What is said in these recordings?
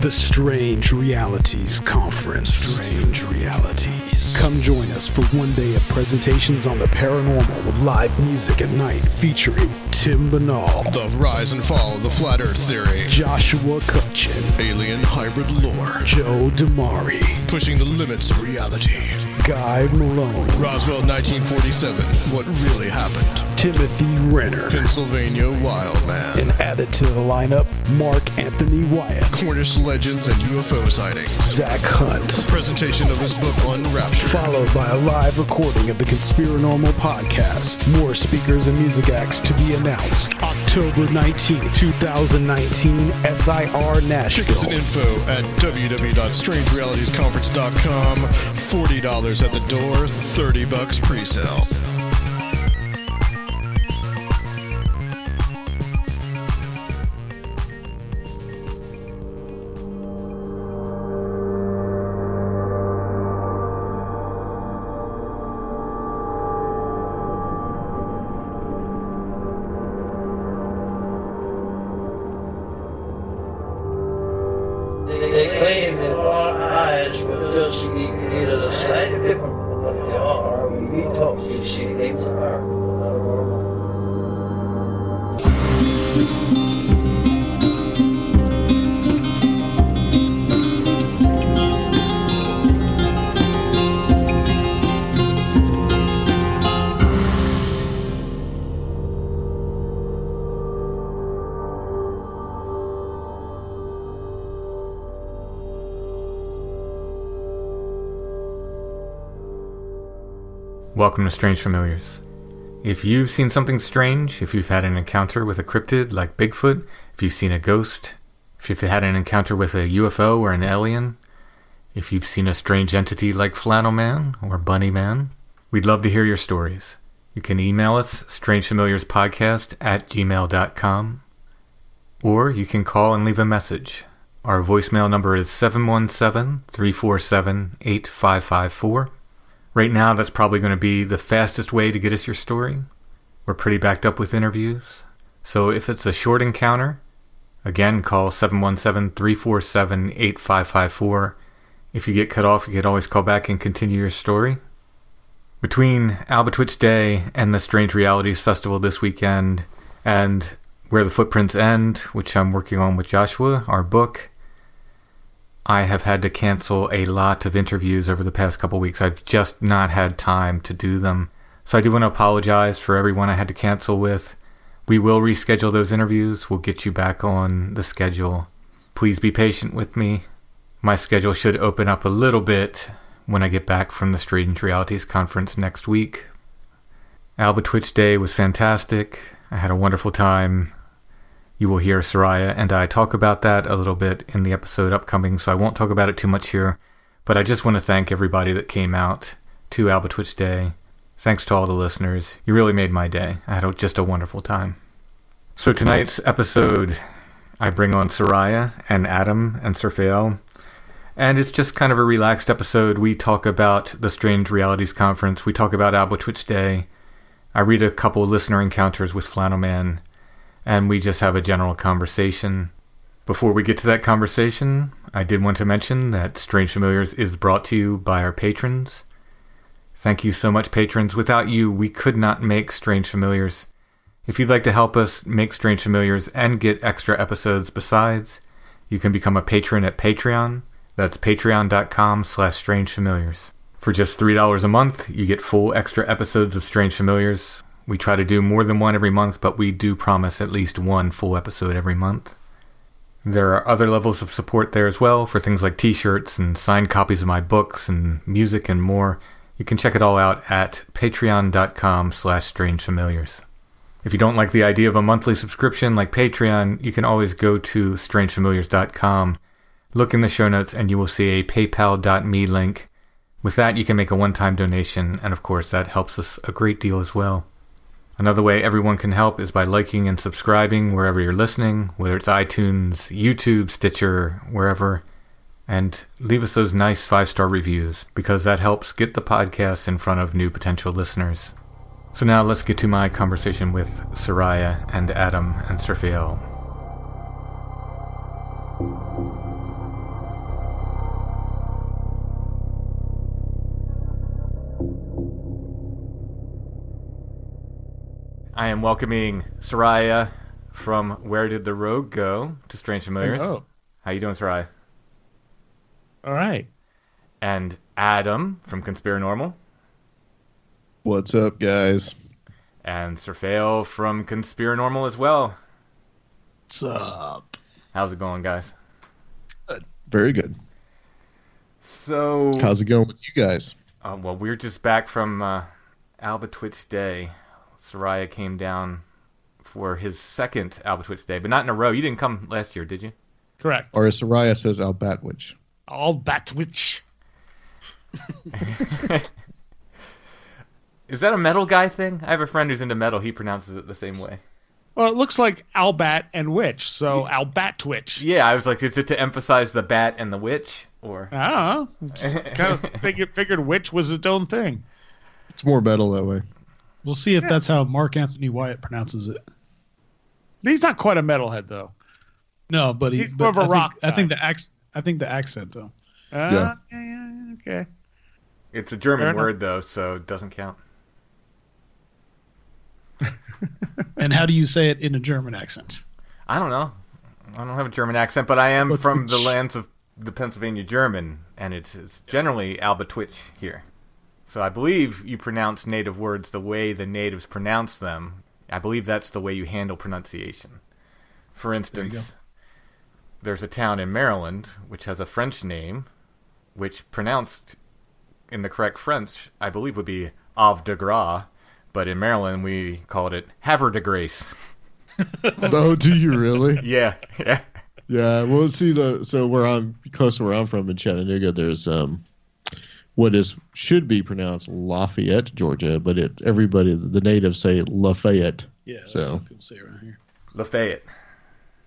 the Strange Realities Conference. Strange Realities. Come join us for one day of presentations on the paranormal with live music at night featuring Tim Binnall, The rise and fall of the flat earth theory. Joshua Cutchin, Alien hybrid lore. Joe Damari, Pushing the limits of reality. Guy Malone, Roswell 1947. What really happened. Timothy Renner, Pennsylvania Wild Man. and added to the lineup, Mark Anthony Wyatt, Cornish legends and UFO sightings. Zach Hunt. Presentation of his book Unraptured. Followed by a live recording of the Conspiranormal podcast. More speakers and music acts to be announced. October 19, 2019, SIR Tickets and Nashville. info at www.strangerealitiesconference.com. $40 at the door, 30 bucks pre-sale. Welcome to Strange Familiars. If you've seen something strange, if you've had an encounter with a cryptid like Bigfoot, if you've seen a ghost, if you've had an encounter with a UFO or an alien, if you've seen a strange entity like Flannel Man or Bunny Man, we'd love to hear your stories. You can email us, strangefamiliarspodcast at gmail.com, or you can call and leave a message. Our voicemail number is 717 347 8554. Right now, that's probably going to be the fastest way to get us your story. We're pretty backed up with interviews. So if it's a short encounter, again, call 717 347 8554. If you get cut off, you can always call back and continue your story. Between Albatwitch Day and the Strange Realities Festival this weekend, and Where the Footprints End, which I'm working on with Joshua, our book, I have had to cancel a lot of interviews over the past couple weeks. I've just not had time to do them. So I do want to apologize for everyone I had to cancel with. We will reschedule those interviews. We'll get you back on the schedule. Please be patient with me. My schedule should open up a little bit when I get back from the Strange Realities conference next week. Albatwitch Day was fantastic. I had a wonderful time. You will hear Seriah and I talk about that a little bit in the episode upcoming, so I won't talk about it too much here. But I just want to thank everybody that came out to Albatwitch Day. Thanks to all the listeners. You really made my day. I had just a wonderful time. So tonight's episode, I bring on Seriah and Adam and Surfael. And it's just kind of a relaxed episode. We talk about the Strange Realities Conference. We talk about Albatwitch Day. I read a couple listener encounters with Flannel Man and we just have a general conversation. Before we get to that conversation, I did want to mention that Strange Familiars is brought to you by our patrons. Thank you so much, patrons. Without you, we could not make Strange Familiars. If you'd like to help us make Strange Familiars and get extra episodes besides, you can become a patron at Patreon. That's patreon.com slash strangefamiliars. For just $3 a month, you get full extra episodes of Strange Familiars. We try to do more than one every month, but we do promise at least one full episode every month. There are other levels of support there as well for things like t shirts and signed copies of my books and music and more. You can check it all out at patreon.com slash strangefamiliars. If you don't like the idea of a monthly subscription like Patreon, you can always go to strangefamiliars.com, look in the show notes, and you will see a paypal.me link. With that, you can make a one time donation, and of course, that helps us a great deal as well. Another way everyone can help is by liking and subscribing wherever you're listening, whether it's iTunes, YouTube, Stitcher, wherever. And leave us those nice five star reviews because that helps get the podcast in front of new potential listeners. So now let's get to my conversation with Seriah and Adam and Serfael. I am welcoming Seriah from Where Did the Road Go to Strange Familiars. Hello. How you doing, Seriah? All right. And Adam from Conspiranormal. What's up, guys? And Serfael from Conspiranormal as well. What's up? How's it going, guys? Very good. So, How's it going with you guys? uh, well, we're just back from uh, Alba Twitch Day. Seriah came down for his second Albatwitch Day, but not in a row. You didn't come last year, did you? Correct. Or as Seriah says, Albatwitch. Albatwitch. Is that a metal guy thing? I have a friend who's into metal. He pronounces it the same way. Well, it looks like Albat and Witch, so Albatwitch. Yeah, I was like, is it to emphasize the bat and the witch, or I don't know. kind of figured, figured Witch was its own thing. It's more metal that way. We'll see if that's how Mark Anthony Wyatt pronounces it. He's not quite a metalhead, though. No, but he, He's but more of a I think- rock I think the accent. I think the accent though. Uh, Yeah. yeah, yeah, okay. it's a Fair German enough. word though, so it doesn't count. And how do you say it in a German accent? I don't know. I don't have a German accent, but I am But from the lands of the Pennsylvania German, and it's, it's generally Alba Twitch here. So I believe you pronounce native words the way the natives pronounce them. I believe that's the way you handle pronunciation. For instance, there's a town in Maryland which has a French name, which pronounced in the correct French, I believe would be Havre de Gras, but in Maryland we called it Havre de Grace. oh, do you really? Yeah, yeah. Yeah. Well, see the so where I'm close to where I'm from in Chattanooga. There's um, what is should be pronounced Lafayette, Georgia, but it everybody the natives say Lafayette. Yeah, that's So- what people say around here. Lafayette.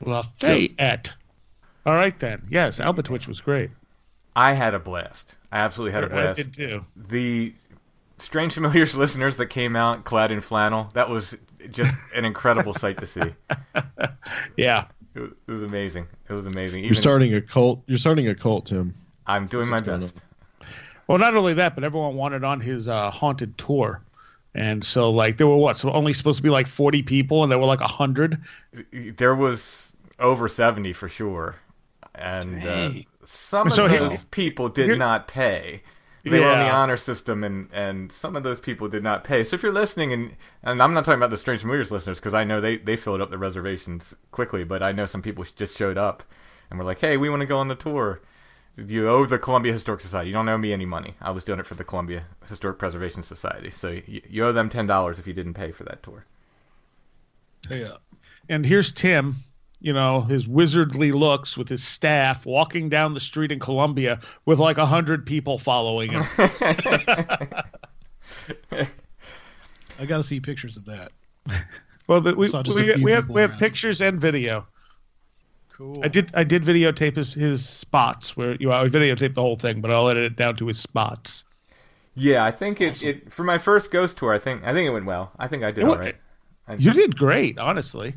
Lafayette. All right, then. Yes, Albatwitch was great. I had a blast. I absolutely had a blast. did too. The Strange Familiars listeners that came out clad in flannel, that was just an incredible sight to see. Yeah. It was, it was amazing. It was amazing. You're starting a cult. You're starting a cult, Tim. I'm doing my what's going best. Well, not only that, but everyone wanted on his uh, haunted tour. And so, like, there were what? So only supposed to be like 40 people, and there were like 100. There was over 70 for sure. And uh, Dang. some of So here- those people did here- not pay. They were on the honor system, and, and some of those people did not pay. So if you're listening, and and I'm not talking about the Strange Familiars listeners because I know they, they filled up the reservations quickly, but I know some people just showed up and were like, "Hey, we want to go on the tour." You owe the Columbia Historic Society. You don't owe me any money. I was doing it for the Columbia Historic Preservation Society, so you, you owe them ten dollars if you didn't pay for that tour. Yeah. Uh, and here's Tim, you know, his wizardly looks with his staff walking down the street in Columbia with like 100 people following him. I got to see pictures of that. well, the, we, Saw we, we have, we have pictures and video. Cool. I did I did videotape his, his spots where you know, I videotaped the whole thing, but I'll edit it down to his spots. Yeah, I think it, it for my first ghost tour. I think I think it went well. I think I did It all wa- I, You did great, honestly.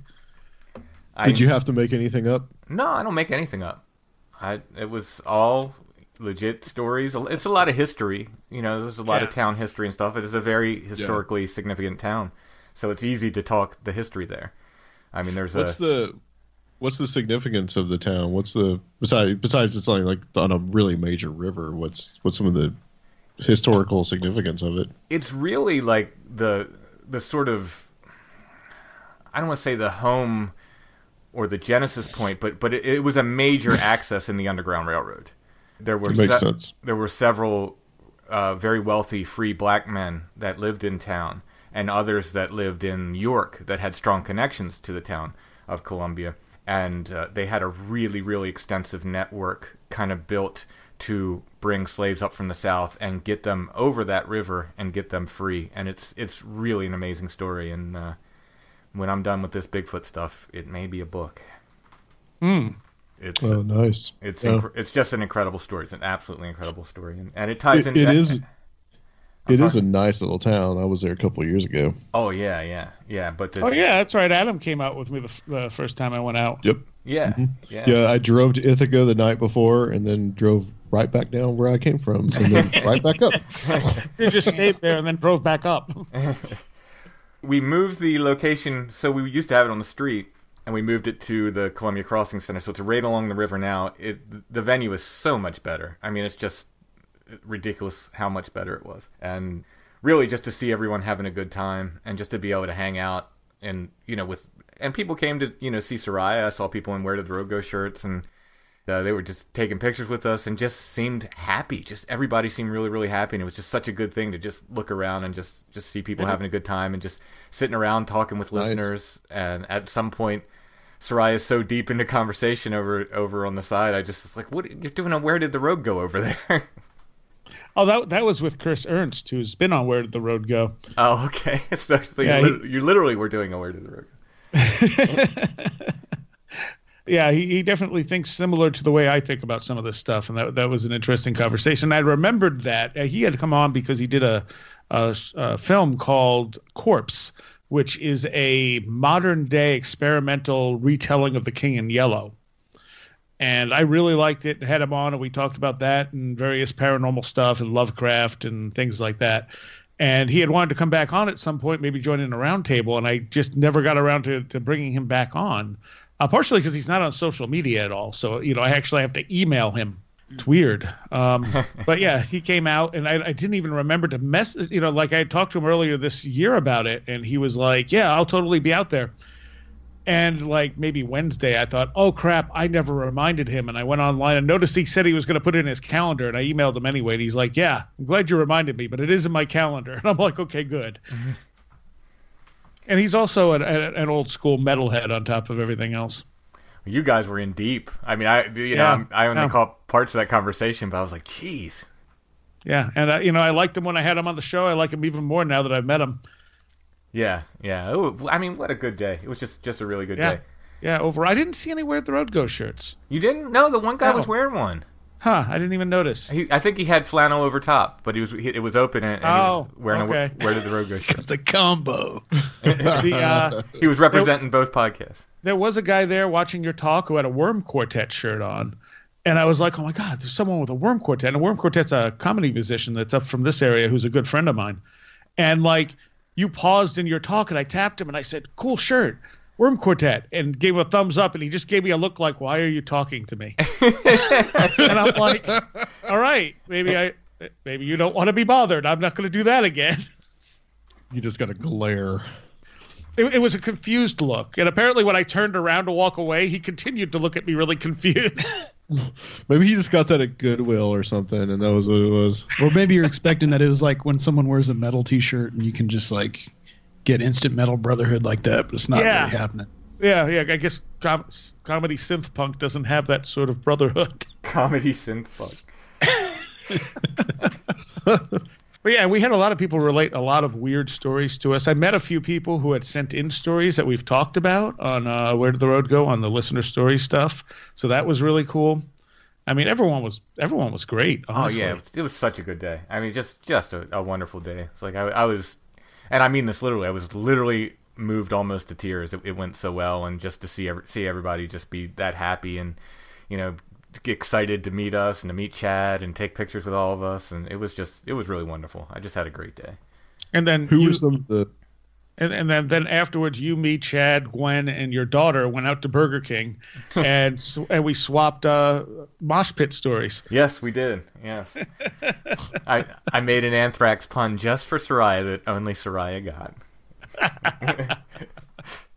I, Did you have to make anything up? No, I don't make anything up. I it was all legit stories. It's a lot of history. You know, there's a lot Yeah. of town history and stuff. It is a very historically significant town, so it's easy to talk the history there. I mean, there's What's a the what's the significance of the town? What's the besides besides it's on like on a really major river? What's what's some of the historical significance of it? it's really like the the sort of I don't want to say the home or the genesis point, but but it, it was a major access in the Underground Railroad. There were makes se- sense. there were several uh, very wealthy free black men that lived in town, and others that lived in York that had strong connections to the town of Columbia. And uh, they had a really, really extensive network kind of built to bring slaves up from the south and get them over that river and get them free. And it's it's really an amazing story. And uh, when I'm done with this Bigfoot stuff, it may be a book. Hmm. It's Oh, nice. it's Yeah. incre- it's just an incredible story. It's an absolutely incredible story, and, and it ties It- in. it that- is- I'm It is a nice little town. I was there a couple of years ago. Oh yeah, yeah, yeah. But this, Oh yeah, that's right. Adam came out with me the, f- the first time I went out. Yep. yeah, Mm-hmm. yeah, Yeah, I drove to Ithaca the night before and then drove right back down where I came from and then right back up. You just stayed there and then drove back up. We moved the location, so we used to have it on the street, and we moved it to the Columbia Crossing Center. So it's right along the river now. It the venue is so much better. I mean, it's just ridiculous how much better it was, and really just to see everyone having a good time and just to be able to hang out and you know with and people came to you know see Seriah. I saw people in Where Did the Road Go shirts and. Uh, they were just taking pictures with us and just seemed happy. Just everybody seemed really, really happy, and it was just such a good thing to just look around and just just see people having a good time and just sitting around talking with Nice. listeners. And at some point, Seriah is so deep into conversation over over on the side. I just was like, "What you're doing? On where did the road go over there?" Oh, that that was with Chris Ernst, who's been on Where Did the Road Go? oh, okay. So, Yeah, you, he- you literally were doing a where did the road go? Yeah, he, he definitely thinks similar to the way I think about some of this stuff, and that that was an interesting conversation. I remembered that uh, he had come on because he did a, a, a film called Corpse, which is a modern day experimental retelling of The King in Yellow. And I really liked it. And had him on, and we talked about that and various paranormal stuff and Lovecraft and things like that. And he had wanted to come back on at some point, maybe join in a roundtable, and I just never got around to, to bringing him back on. Uh, partially because he's not on social media at all, so you know I actually have to email him. It's weird, um, but yeah, he came out, and I, I didn't even remember to mess. You know, like I talked to him earlier this year about it, and he was like, "Yeah, I'll totally be out there." And like maybe Wednesday, I thought, "Oh crap, I never reminded him." And I went online and noticed he said he was going to put it in his calendar, and I emailed him anyway. And he's like, "Yeah, I'm glad you reminded me, but it is in my calendar." And I'm like, "Okay, good." And he's also an, an an old school metalhead on top of everything else. You guys were in deep. I mean, I you know Yeah, I'm- I only yeah. caught parts of that conversation, but I was like, "Jeez." Yeah, and uh, you know, I liked him when I had him on the show. I like him even more now that I've met him. Yeah, yeah. Oh, I mean, what a good day. It was just just a really good Yeah, day. yeah. Over, I didn't see any Where the Road Go shirts. You didn't? No, the one guy was wearing one. Huh? I didn't even notice. He, I think he had flannel over top, but he was he, it was open and, and he was Oh, wearing a okay. a Where Did the Road Go shirt. The combo. The, uh, He was representing both podcasts. there was a guy there watching your talk who had a Worm Quartet shirt on, and I was like, "Oh my God, there's someone with a Worm Quartet." And a Worm Quartet's a comedy musician that's up from this area who's a good friend of mine. And like, you paused in your talk, and I tapped him, and I said, "Cool shirt." Worm Quartet and gave him a thumbs up, and he just gave me a look like, "Why are you talking to me?" and I'm like, "All right, maybe I, maybe you don't want to be bothered. I'm not going to do that again." You just got to glare. It, it was a confused look, and apparently, when I turned around to walk away, he continued to look at me really confused. Maybe he just got that at Goodwill or something, and that was what it was. or maybe you're expecting that it was like when someone wears a metal T-shirt and you can just like get instant metal brotherhood like that, but it's not Yeah. really happening. yeah, yeah. I guess com- comedy synth punk doesn't have that sort of brotherhood. Comedy synth fuck. But yeah, we had a lot of people relate a lot of weird stories to us. I met a few people who had sent in stories that we've talked about on uh, Where Did the Road Go on the listener story stuff. So that was really cool. I mean, everyone was everyone was great. Honestly. Oh yeah, it was, it was such a good day. I mean, just just a, a wonderful day. It's like I, I was, and I mean this literally. I was literally moved almost to tears. It, it went so well, and just to see every, see everybody just be that happy and you know excited to meet us and to meet Chad and take pictures with all of us, and it was just it was really wonderful. I just had a great day. And then Who you, were some of the? and, and then, then afterwards, you, me, Chad, Gwen, and your daughter went out to Burger King, and and we swapped uh, mosh pit stories. Yes, we did. Yes, I I made an anthrax pun just for Seriah that only Seriah got.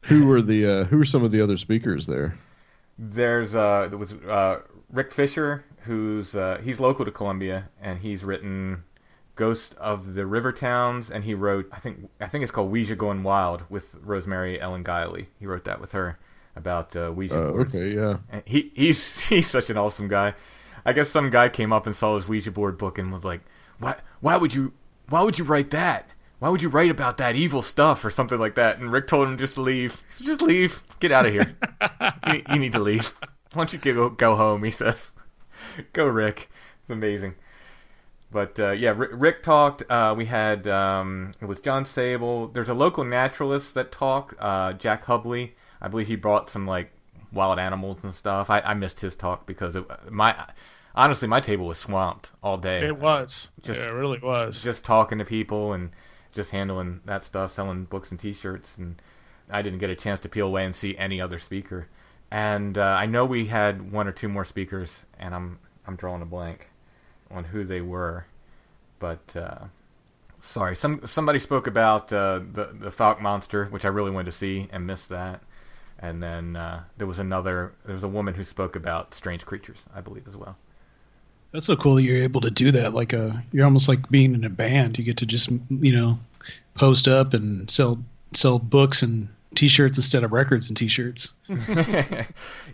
Who were the? Uh, who were some of the other speakers there? There's uh there was uh Rick Fisher who's uh he's local to Columbia and he's written Ghost of the River Towns, and he wrote I think I think it's called Ouija Going Wild with Rosemary Ellen Guiley. He wrote that with her about uh, Ouija Uh, boards. okay, yeah. And he he's he's such an awesome guy. I guess some guy came up and saw his Ouija board book and was like, "Why why would you why would you write that? Why would you write about that evil stuff or something like that?" And Rick told him just to leave. Said, just leave. Get out of here. you, you need to leave. Why don't you go go home? He says. go Rick. It's amazing. But uh, yeah, Rick, Rick talked. Uh, we had um, it was John Sable. There's a local naturalist that talked. Uh, Jack Hubley. I believe he brought some like wild animals and stuff. I, I missed his talk because it, my honestly my table was swamped all day. It was. Just- yeah, it really was. just talking to people and just handling that stuff, selling books and T-shirts, and I didn't get a chance to peel away and see any other speaker. And uh, I know we had one or two more speakers, and I'm I'm drawing a blank on who they were, but uh, sorry. Some somebody spoke about uh, the the Falk Monster, which I really wanted to see and missed that. And then uh, there was another. There was a woman who spoke about strange creatures, I believe, as well. That's so cool that you're able to do that. Like a, you're almost like being in a band. You get to just, you know, post up and sell sell books and T-shirts instead of records and T-shirts.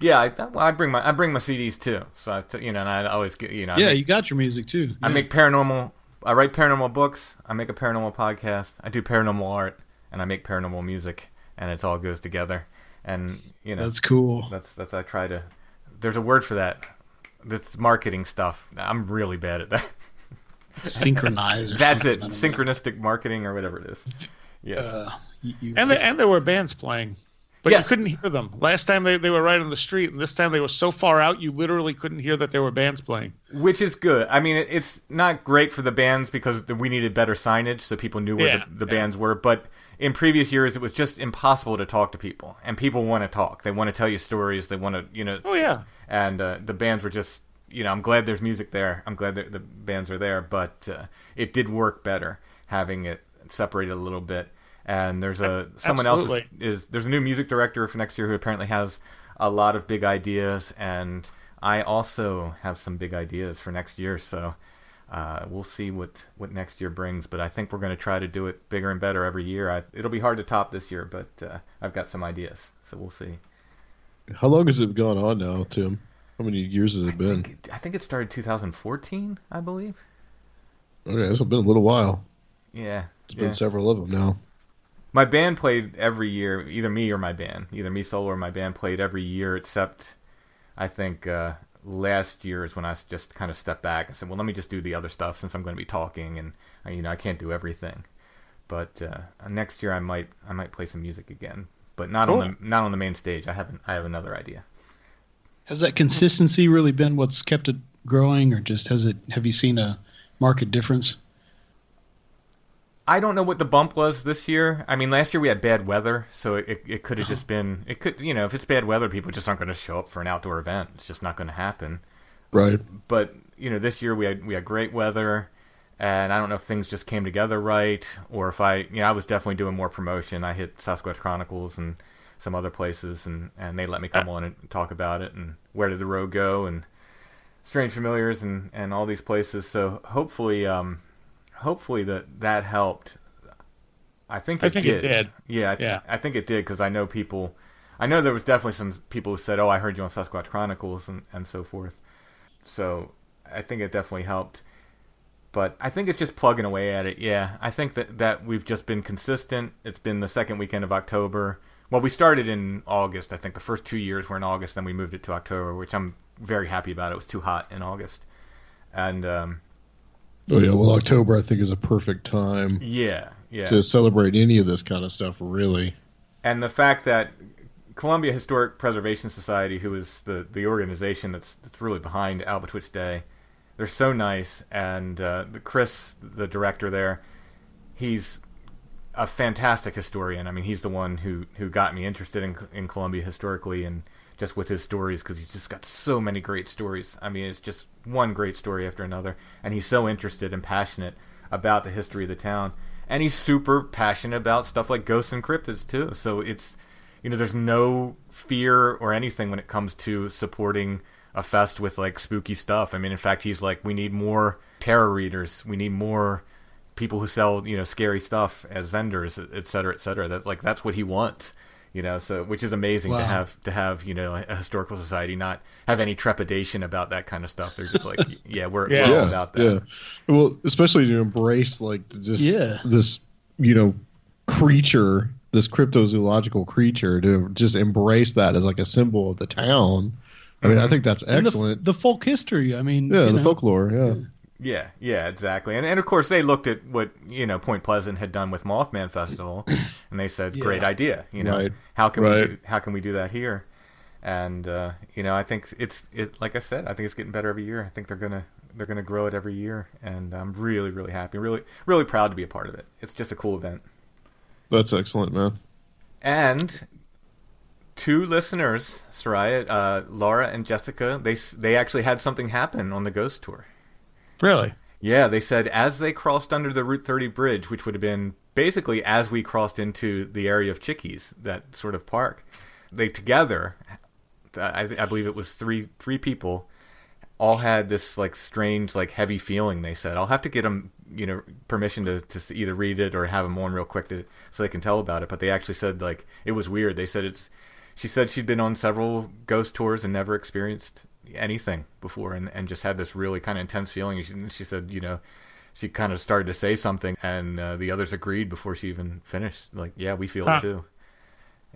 yeah, I, I bring my I bring my CDs too. So I, t- you know, and I always get you know. Yeah, make, you got your music too. I make paranormal. I write paranormal books. I make a paranormal podcast. I do paranormal art, and I make paranormal music, and it all goes together. And you know, That's cool. that's that's I try to. There's a word for that. That's marketing stuff. I'm really bad at that. Synchronize. That's it. Synchronistic marketing or whatever it is. Yes. Uh, you, you, and the, and there were bands playing, but Yes. you couldn't hear them. Last time they, they were right on the street, and this time they were so far out you literally couldn't hear that there were bands playing. Which is good. I mean, it, it's not great for the bands because we needed better signage so people knew where Yeah, the, the yeah. bands were. But in previous years, it was just impossible to talk to people, and people want to talk. They want to tell you stories. They want to, you know, Oh yeah, and uh, the bands were just, you know, I'm glad there's music there. I'm glad that the bands are there, but uh, it did work better having it separated a little bit. And there's a someone else is, is there's a new music director for next year who apparently has a lot of big ideas, and I also have some big ideas for next year. So uh, we'll see what what next year brings. But I think we're going to try to do it bigger and better every year. I, it'll be hard to top this year, but uh, I've got some ideas, so we'll see. How long has it gone on now, Tim? How many years has it I been? think, it, I think it started 2014, I believe. Okay, it's been a little while. Yeah, It's yeah. been several of them now. My band played every year, either me or my band, either me solo or my band played every year, except I think uh, last year is when I just kind of stepped back and said, "Well, let me just do the other stuff since I'm going to be talking, and uh, you know I can't do everything." But uh, next year I might I might play some music again, but not on the not on the main stage. I haven't I have another idea. has that consistency really been what's kept it growing, or just has it? Have you seen a market difference? I don't know what the bump was this year. I mean, last year we had bad weather, so it, it, could have just been. It could, you know, if it's bad weather, people just aren't going to show up for an outdoor event. It's just not going to happen. Right. But you know, this year we had we had great weather, and I don't know if things just came together right, or if I, you know, I was definitely doing more promotion. I hit Sasquatch Chronicles and some other places, and and they let me come on and talk about it, and where did the road go, and Strange Familiars, and and all these places. So hopefully, um, hopefully that that helped. I think it I think did. it did. Yeah, I, th- Yeah. I think it did because I know people. I know there was definitely some people who said, "Oh, I heard you on Sasquatch Chronicles," and and so forth. So I think it definitely helped. But I think it's just plugging away at it. Yeah, I think that that we've just been consistent. It's been the second weekend of October. Well, we started in August. I think the first two years were in August. Then we moved it to October, which I'm very happy about. It was too hot in August, and um, Oh yeah. Well, October I think is a perfect time yeah, yeah. to celebrate any of this kind of stuff. Really. and the fact that Columbia Historic Preservation Society, who is the the organization that's that's really behind Albatwitch Day, they're so nice, and uh, the Chris, the director there, he's a fantastic historian. I mean, he's the one who who got me interested in in Columbia historically, and just with his stories because he's just got so many great stories. I mean, it's just one great story after another, and he's so interested and passionate about the history of the town, and he's super passionate about stuff like ghosts and cryptids too. So it's you know, there's no fear or anything when it comes to supporting a fest with like spooky stuff. I mean, in fact, he's like, we need more tarot readers, we need more people who sell you know scary stuff as vendors, et cetera, et cetera. That like that's what he wants. You know, so which is amazing to have to have you know a historical society not have any trepidation about that kind of stuff. They're just like, yeah, we're, Yeah. we're all about that. Yeah. Well, especially to embrace like just Yeah. this, you know, creature, this cryptozoological creature, to just embrace that as like a symbol of the town. I mm-hmm. mean, I think that's And the- excellent. The, folk history. I mean, yeah, the know, folklore. Yeah. Yeah, yeah, yeah, exactly. And and of course they looked at what you know Point Pleasant had done with Mothman Festival, and they said, "Great idea." You know, Right. how can we Right. do, how can we do that here? And uh, you know, I think it's it like I said, I think it's getting better every year. I think they're gonna they're gonna grow it every year, and I'm really really happy, really really proud to be a part of it. It's just a cool event. That's excellent, man. And two listeners, Seriah, uh, Laura and Jessica, they they actually had something happen on the Ghost Tour. Really? Yeah, they said as they crossed under the Route 30 bridge, which would have been basically as we crossed into the area of Chickies, that sort of park, they together, I, I believe it was three three people, all had this like strange like heavy feeling. They said I'll have to get them you know permission to to either read it or have them on real quick to so they can tell about it. But they actually said like it was weird. They said it's. She said she'd been on several ghost tours and never experienced anything before, and, and just had this really kind of intense feeling. She, she said, you know, she kind of started to say something, and uh, the others agreed before she even finished. Like, yeah, we feel Huh. it too.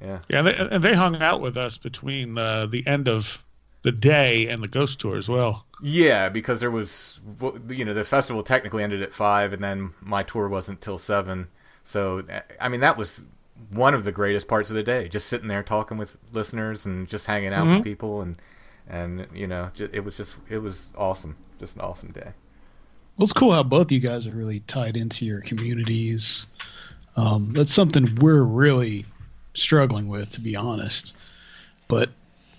Yeah. Yeah, they, and they hung out with us between uh, the end of the day and the ghost tour as well. Yeah, because there was, you know, the festival technically ended at five, and then my tour wasn't till seven. So, I mean, that was one of the greatest parts of the day. Just sitting there talking with listeners and just hanging out with people, and and you know, it was just it was awesome, just an awesome day. Well, it's cool how both you guys are really tied into your communities. Um, that's something we're really struggling with, to be honest. But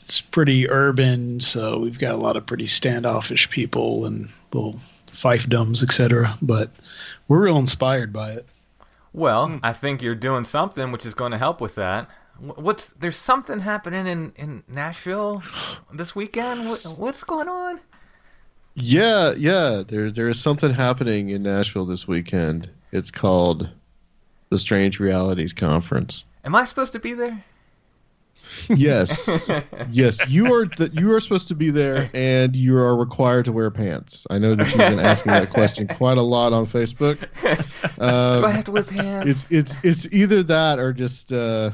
it's pretty urban, so we've got a lot of pretty standoffish people and little fiefdoms, etc. But we're real inspired by it. Well, I think you're doing something which is going to help with that. Wh- What's there's something happening in in Nashville this weekend? What, what's going on? Yeah, yeah. There, there is something happening in Nashville this weekend. It's called the Strange Realities Conference. Am I supposed to be there? Yes, yes. You are. The, you are supposed to be there, and you are required to wear pants. I know that you've been asking that question quite a lot on Facebook. Do I Um, have to wear pants? it's it's it's either that or just uh,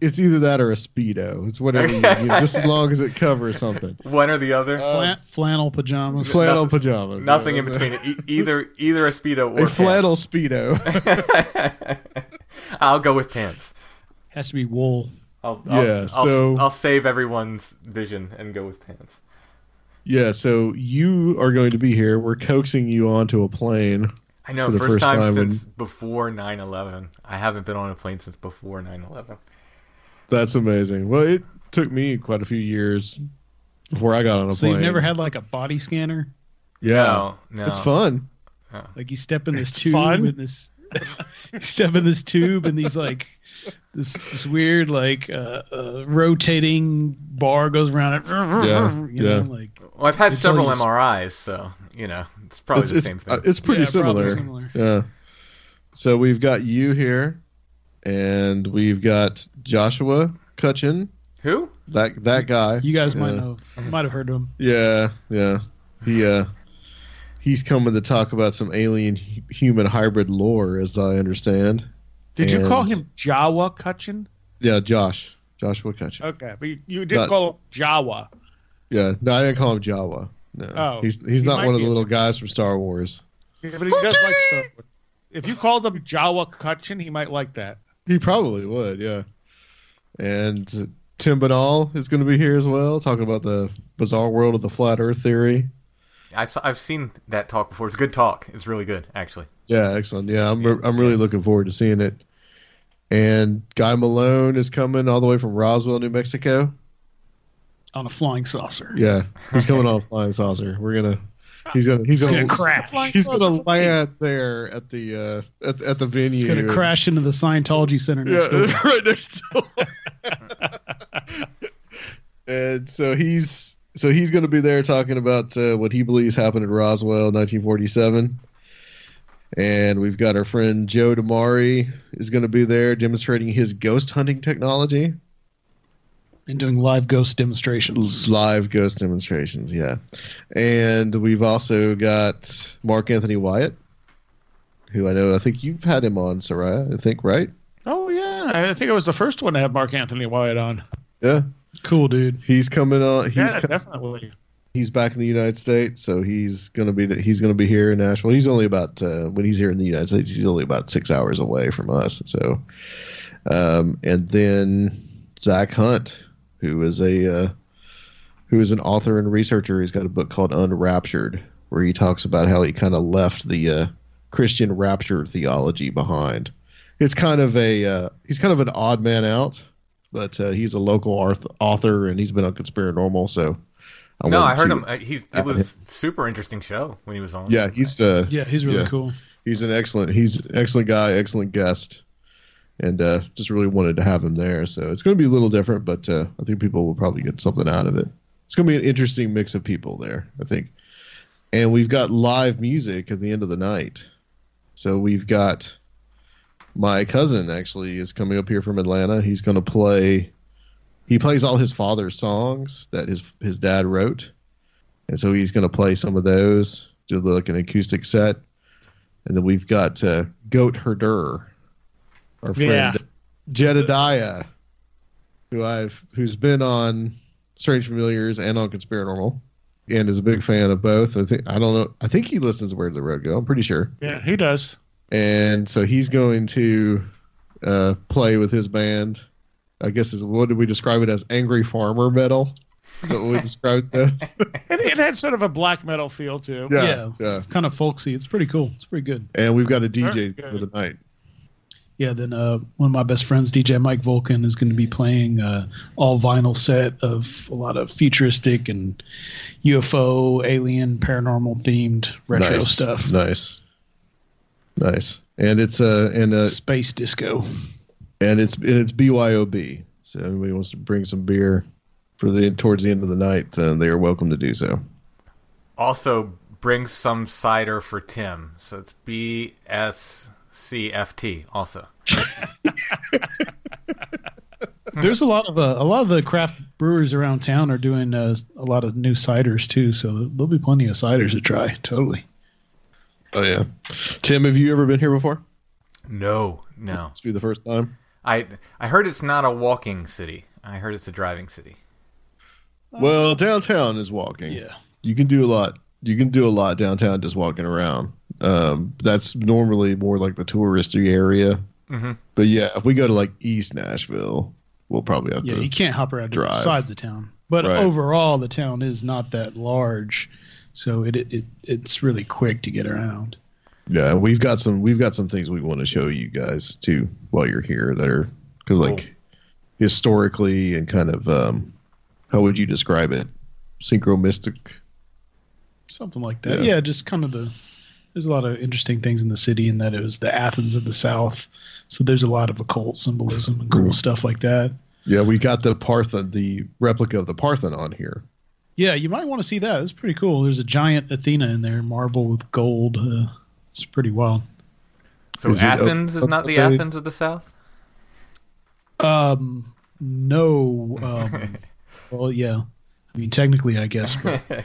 it's either that or a speedo. It's whatever, you, you, just as long as it covers something. One or the other. Uh, Flan- flannel pajamas. Flannel nothing- pajamas. Nothing yeah, in between. E- either either a speedo or a flannel pants. speedo. I'll go with pants. Has to be wool. I'll, I'll, Yeah, I'll, so- I'll save everyone's vision and go with pants. yeah. So you are going to be here. We're coaxing you onto a plane. I know, For the first, first time, time since in- before 9/11. I haven't been on a plane since before 9/11. That's amazing. Well, it took me quite a few years before I got on a So plane. So you've never had like a body scanner? Yeah, No, no. it's fun. Like you step in this It's tube fun. and this step in this tube and these like this this weird like uh, uh, rotating bar goes around it. Yeah, you know, yeah. like Well, I've had several always- MRIs, so you know it's probably it's, the it's, same thing. uh, it's pretty Yeah, similar. similar. Yeah. So we've got you here, and we've got Joshua Cutchin. Who? That that guy. you guys might Yeah. know might have heard of him. Yeah, yeah. He uh, he's coming to talk about some alien human hybrid lore, as I understand. Did you call him Jawa Cutchin? Yeah, Josh. Joshua Cutchin. Okay, but you, you did Not- call him Jawa. Yeah, no, I didn't call him Jawa. No, Oh, he's he's he not one of be the a- little guys from Star Wars. Yeah, but he does like Star Wars. If you called him Jawa Cutchin, he might like that. He probably would, yeah. And Tim Binnall is going to be here as well, talking about the bizarre world of the flat Earth theory. I saw, I've seen that talk before. It's a good talk. It's really good, actually. Yeah, excellent. Yeah, I'm I'm really looking forward to seeing it. And Guy Malone is coming all the way from Roswell, New Mexico. On a flying saucer. Yeah, he's coming on a flying saucer. We're gonna, he's gonna, he's gonna, gonna crash. He's gonna land there at the uh, at, at the venue. He's gonna crash into the Scientology Center next Yeah, door. right next door. and so he's so he's going to be there talking about uh, what he believes happened at Roswell, 1947. And we've got our friend Joe Damari is going to be there demonstrating his ghost hunting technology. And doing live ghost demonstrations. Live ghost demonstrations, yeah. And we've also got Mark Anthony Wyatt, who I know, I think you've had him on, Seriah, I think, right? Oh yeah, I think I was the first one to have Mark Anthony Wyatt on. Yeah. Cool, dude. He's coming on. He's yeah, co- definitely. he's back in the United States, so he's gonna be he's gonna be here in Nashville. He's only about uh, when he's here in the United States, he's only about six hours away from us. So, um, and then Zach Hunt, who is a uh, who is an author and researcher. He's got a book called Unraptured, where he talks about how he kind of left the uh, Christian rapture theology behind. It's kind of a uh, he's kind of an odd man out, but uh, he's a local arth- author and he's been on Conspiranormal, so. I no, I heard him. uh, He's it was super interesting show when he was on. Yeah, he's uh, Yeah, he's really Yeah. cool. he's an excellent he's an excellent guy, excellent guest, and uh, just really wanted to have him there. So it's going to be a little different, but uh, I think people will probably get something out of it. It's going to be an interesting mix of people there, I think. And we've got live music at the end of the night. So we've got my cousin actually is coming up here from Atlanta. He's going to play. He plays all his father's songs that his his dad wrote, and so he's going to play some of those, do like an acoustic set, and then we've got uh, Goat Herder, our friend Yeah. Jedediah, who I've who's been on Strange Familiars and on Conspiranormal, and is a big fan of both. I think I don't know. I think he listens to Where Did the Road Go. I'm pretty sure Yeah, he does. and so he's going to uh, play with his band. I guess is what did we describe it as? Angry farmer metal. Is that what we described it as? And it had sort of a black metal feel too. yeah, Yeah. yeah. Kind of folksy. It's pretty cool. It's pretty good. And we've got a DJ for the night. Yeah, then uh, one of my best friends, DJ Mike Vulcan, is going to be playing uh, all vinyl set of a lot of futuristic and UFO, alien, paranormal themed retro nice. stuff. Nice, nice. And it's uh and uh Space disco. and it's and it's BYOB. So anybody wants to bring some beer for the towards the end of the night, then they are welcome to do so. Also, bring some cider for Tim. So it's BSCFT. Also, There's a lot of uh, a lot of the craft brewers around town are doing uh, a lot of new ciders too, so there'll be plenty of ciders to try. Totally. Oh yeah, Tim, have you ever been here before? no, no. This be the first time. I I heard it's not a walking city. I heard it's a driving city. Well, downtown is walking. Yeah. you can do a lot. You can do a lot downtown just walking around. Um, that's normally more like the touristy area. hmm But yeah, if we go to like East Nashville, we'll probably have Yeah, to. you can't hop around drive. different sides of town. But Right. overall, the town is not that large, so it, it, it it's really quick to get around. Yeah, we've got some. We've got some things we want to show you guys too while you're here that are because like historically and kind of um, how would you describe it? Synchromystic. Something like that. Yeah. Yeah. just kind of the. There's a lot of interesting things in the city, in that it was the Athens of the South, so there's a lot of occult symbolism and cool stuff like that. Yeah, we got the Parthen, the replica of the Parthenon here. Yeah, you might want to see that. It's pretty cool. There's a giant Athena in there, marble with gold. Uh, it's pretty wild. So Is it Athens o- is not the okay? Athens of the South. Um, no. Um, well, yeah. I mean, technically, I guess, but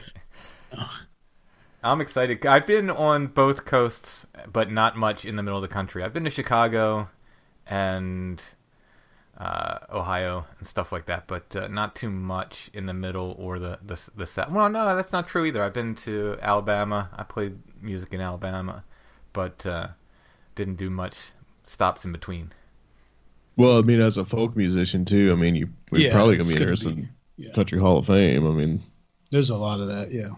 I'm excited. I've been on both coasts, but not much in the middle of the country. I've been to Chicago and uh, Ohio and stuff like that, but uh, not too much in the middle or the, the the south. Well, no, that's not true either. I've been to Alabama. I played music in Alabama, but uh, didn't do much stops in between. Well, I mean, as a folk musician too, I mean, you we're Yeah, probably gonna be gonna interested in yeah. Country Hall of Fame. I mean, there's a lot of that. Yeah,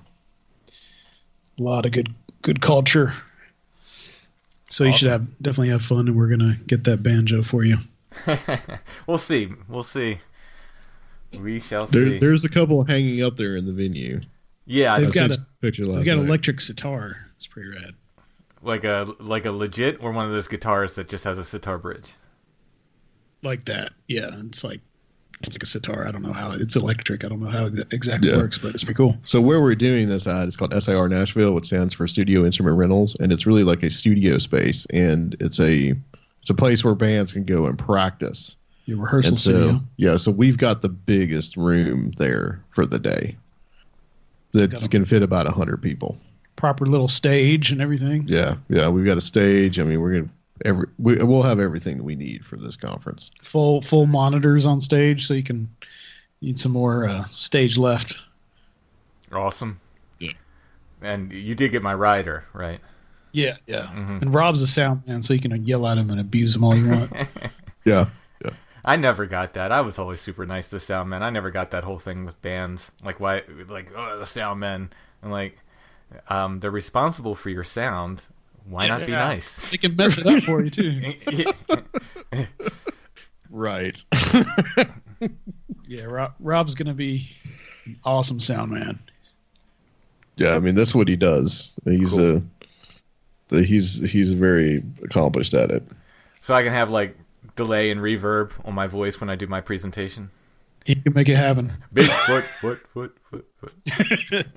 a lot of good good culture. So you should have definitely have fun, and we're gonna get that banjo for you. we'll see. We'll see. We shall there, see. there's a couple hanging up there in the venue. yeah, They've I got a- a picture last We've got night. electric sitar. It's pretty rad. like a like a legit or one of those guitars that just has a sitar bridge. Like that. Yeah, it's like it's like a sitar. I don't know how it's electric. I don't know how it exactly Yeah. works, but it's pretty cool. So where we're doing this at is called SIR Nashville, which stands for Studio Instrument Rentals, and it's really like a studio space, and it's a it's a place where bands can go and practice. Your rehearsal And so studio. yeah, so we've got the biggest room there for the day. That's can fit about hundred people. proper little stage and everything. Yeah, yeah, we've got a stage. I mean, we're gonna every we, we'll have everything that we need for this conference. Full full monitors on stage, so you can need some more uh, stage left. Awesome. Yeah. And you did get my rider, right? Yeah, yeah. Mhm. And Rob's a sound man, so you can yell at him and abuse him all you want. Yeah, yeah. I never got that. I was always super nice to the sound man. I never got that whole thing with bands. Like why like oh the sound men and like um they're responsible for your sound. Why not be Yeah. nice? they can mess it up for you too. Right. Yeah, Rob, Rob's gonna be an awesome sound man. yeah, I mean that's what he does. He's Cool. uh the- he's he's very accomplished at it. so I can have like delay and reverb on my voice when I do my presentation. He can make it happen. Big foot, foot, foot, foot, foot.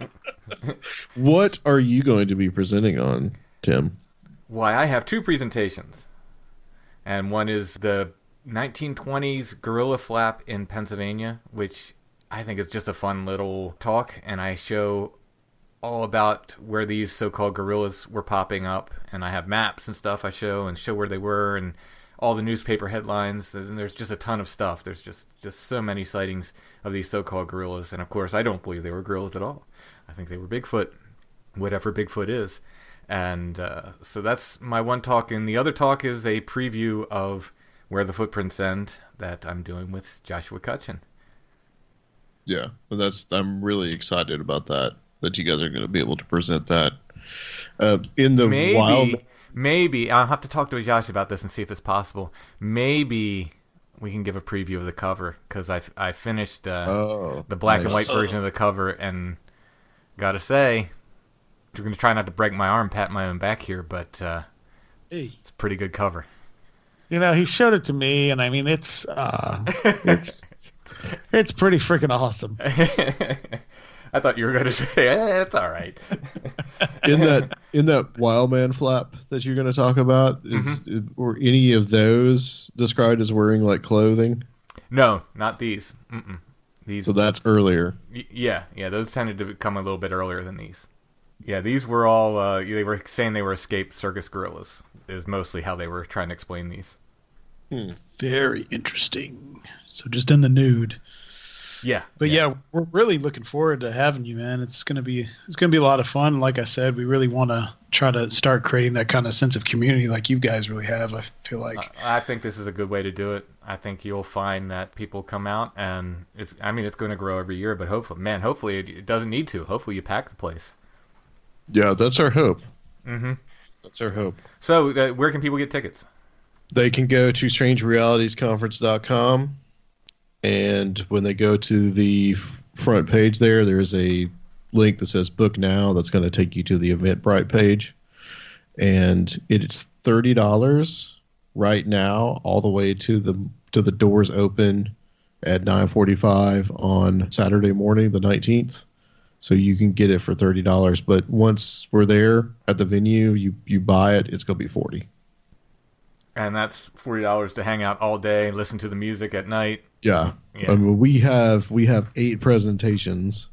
What are you going to be presenting on, Tim? Why, I have two presentations. And one is the 1920s Gorilla Flap in Pennsylvania, which I think is just a fun little talk. And I show all about where these so called gorillas were popping up. And I have maps and stuff I show and show where they were and all the newspaper headlines. And there's just a ton of stuff. There's just, just so many sightings of these so called gorillas. And of course, I don't believe they were gorillas at all. I think they were Bigfoot, whatever Bigfoot is. And uh, so that's my one talk. And the other talk is a preview of Where the Footprints End that I'm doing with Joshua Cutchin. Yeah, well, that's I'm really excited about that. That you guys are going to be able to present that uh, in the Maybe, wild. maybe I'll have to talk to Josh about this and see if it's possible. Maybe we can give a preview of the cover because I I finished uh, Oh, the black and white version of the cover and gotta say, I'm gonna try not to break my arm, pat my own back here, but uh, Hey, it's a pretty good cover. You know, he showed it to me, and I mean, it's uh, it's it's pretty freaking awesome. I thought you were going to say, eh, it's all right. in that in that wild man flap that you're going to talk about, is, Mm-hmm. were any of those described as wearing like clothing? no, not these. Mm-mm. These, So that's earlier. y- yeah, yeah, those tended to come a little bit earlier than these. Yeah, these were all. Uh, they were saying they were escaped circus gorillas. Is mostly how they were trying to explain these. very interesting. So just in the nude. Yeah, But yeah. we're really looking forward to having you, man. It's gonna be it's gonna be a lot of fun. Like I said, we really want to try to start creating that kind of sense of community, like you guys really have. I feel like. I I think this is a good way to do it. I think you'll find that people come out, and it's. I mean, it's going to grow every year, but hopefully, man, hopefully it, it doesn't need to. Hopefully, you pack the place. Yeah, that's our hope. Mm-hmm. That's our hope. So, uh, where can people get tickets? They can go to strangerealitiesconference.com and when they go to the front page there, there's a link that says book now that's going to take you to the Eventbrite page. And it's $30 right now all the way to the to the doors open at 9:45 on Saturday morning the 19th. So you can get it for $30, but once we're there at the venue, you you buy it, it's going to be 40. And that's forty dollars to hang out all day, and listen to the music at night. Yeah. Yeah. I mean, we have we have eight presentations,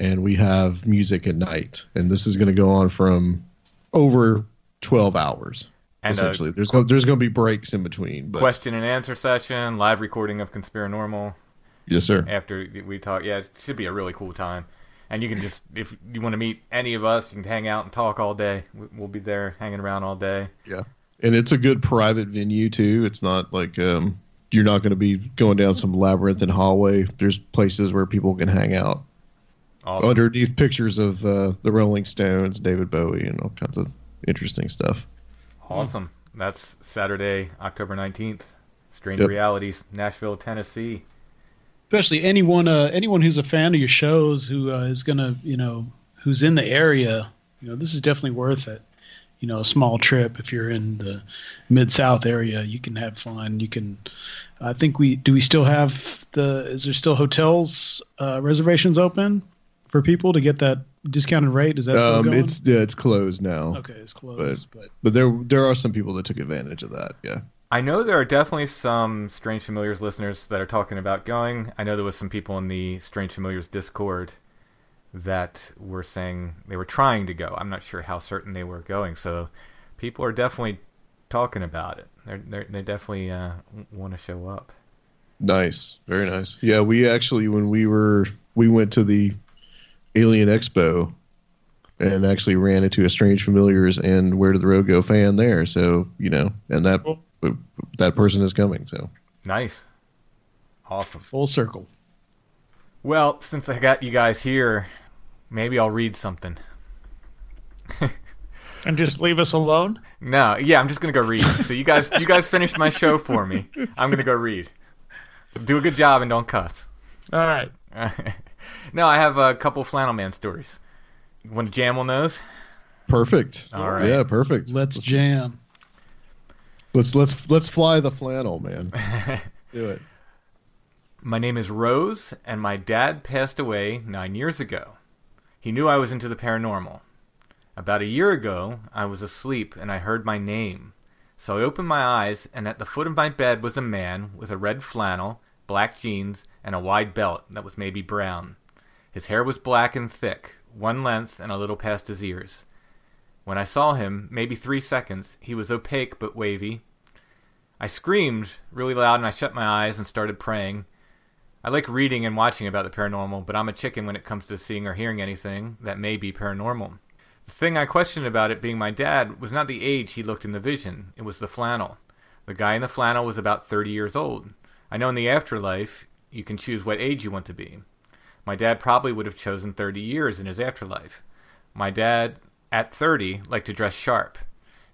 and we have music at night, and this is going to go on from over twelve hours. And uh, essentially, there's no, there's going to be breaks in between. But question and answer session, live recording of Conspiranormal. Yes, sir. After we talk, yeah, it should be a really cool time. And you can just, if you want to meet any of us, you can hang out and talk all day. We- We'll be there hanging around all day. Yeah, and it's a good private venue too. It's not like um, you're not going to be going down some labyrinthine hallway. There's places where people can hang out Awesome. underneath pictures of uh, the Rolling Stones, David Bowie, and all kinds of interesting stuff. Awesome. That's Saturday, October 19th. Strange Yep. Realities, Nashville, Tennessee. Especially anyone uh, anyone who's a fan of your shows who uh, is gonna you know who's in the area you know this is definitely worth it you know a small trip if you're in the mid south area you can have fun you can i think we do we still have the is there still hotels uh, reservations open for people to get that discounted rate is that still Um, going it's yeah, it's closed now. okay it's closed but, But there there are some people that took advantage of that. Yeah. I know there are definitely some Strange Familiars listeners that are talking about going. I know there was some people in the Strange Familiars Discord that were saying they were trying to go. I'm not sure how certain they were going. So people are definitely talking about it. They're, they're they definitely uh, want to show up. Nice, very nice. Yeah, we actually when we were we went to the Alien Expo and actually ran into a Strange Familiars and Where Did the Road Go fan there. So you know, and that that person is coming. So Nice, awesome. full circle Well, since I got you guys here, maybe I'll read something. And just leave us alone. No, yeah, I'm just gonna go read. So you guys, you guys finished my show for me. I'm gonna go read. Do a good job and don't cuss. All right. no, I have a couple flannel man stories. Want to jam on those? perfect. All right. Yeah, perfect. let's jam let's let's let's fly the flannel, man. Do it. My name is Rose, and my dad passed away nine years ago. He knew I was into the paranormal. About a year ago, I was asleep and I heard my name. So I opened my eyes, and at the foot of my bed was a man with a red flannel, black jeans, and a wide belt that was maybe brown. His hair was black and thick, one length and a little past his ears. When I saw him, maybe three seconds, he was opaque but wavy. I screamed really loud and I shut my eyes and started praying. I like reading and watching about the paranormal, but I'm a chicken when it comes to seeing or hearing anything that may be paranormal. The thing I questioned about it being my dad was not the age he looked in the vision, it was the flannel. The guy in the flannel was about 30 years old. I know in the afterlife, you can choose what age you want to be. My dad probably would have chosen 30 years in his afterlife. My dad, at 30, liked to dress sharp.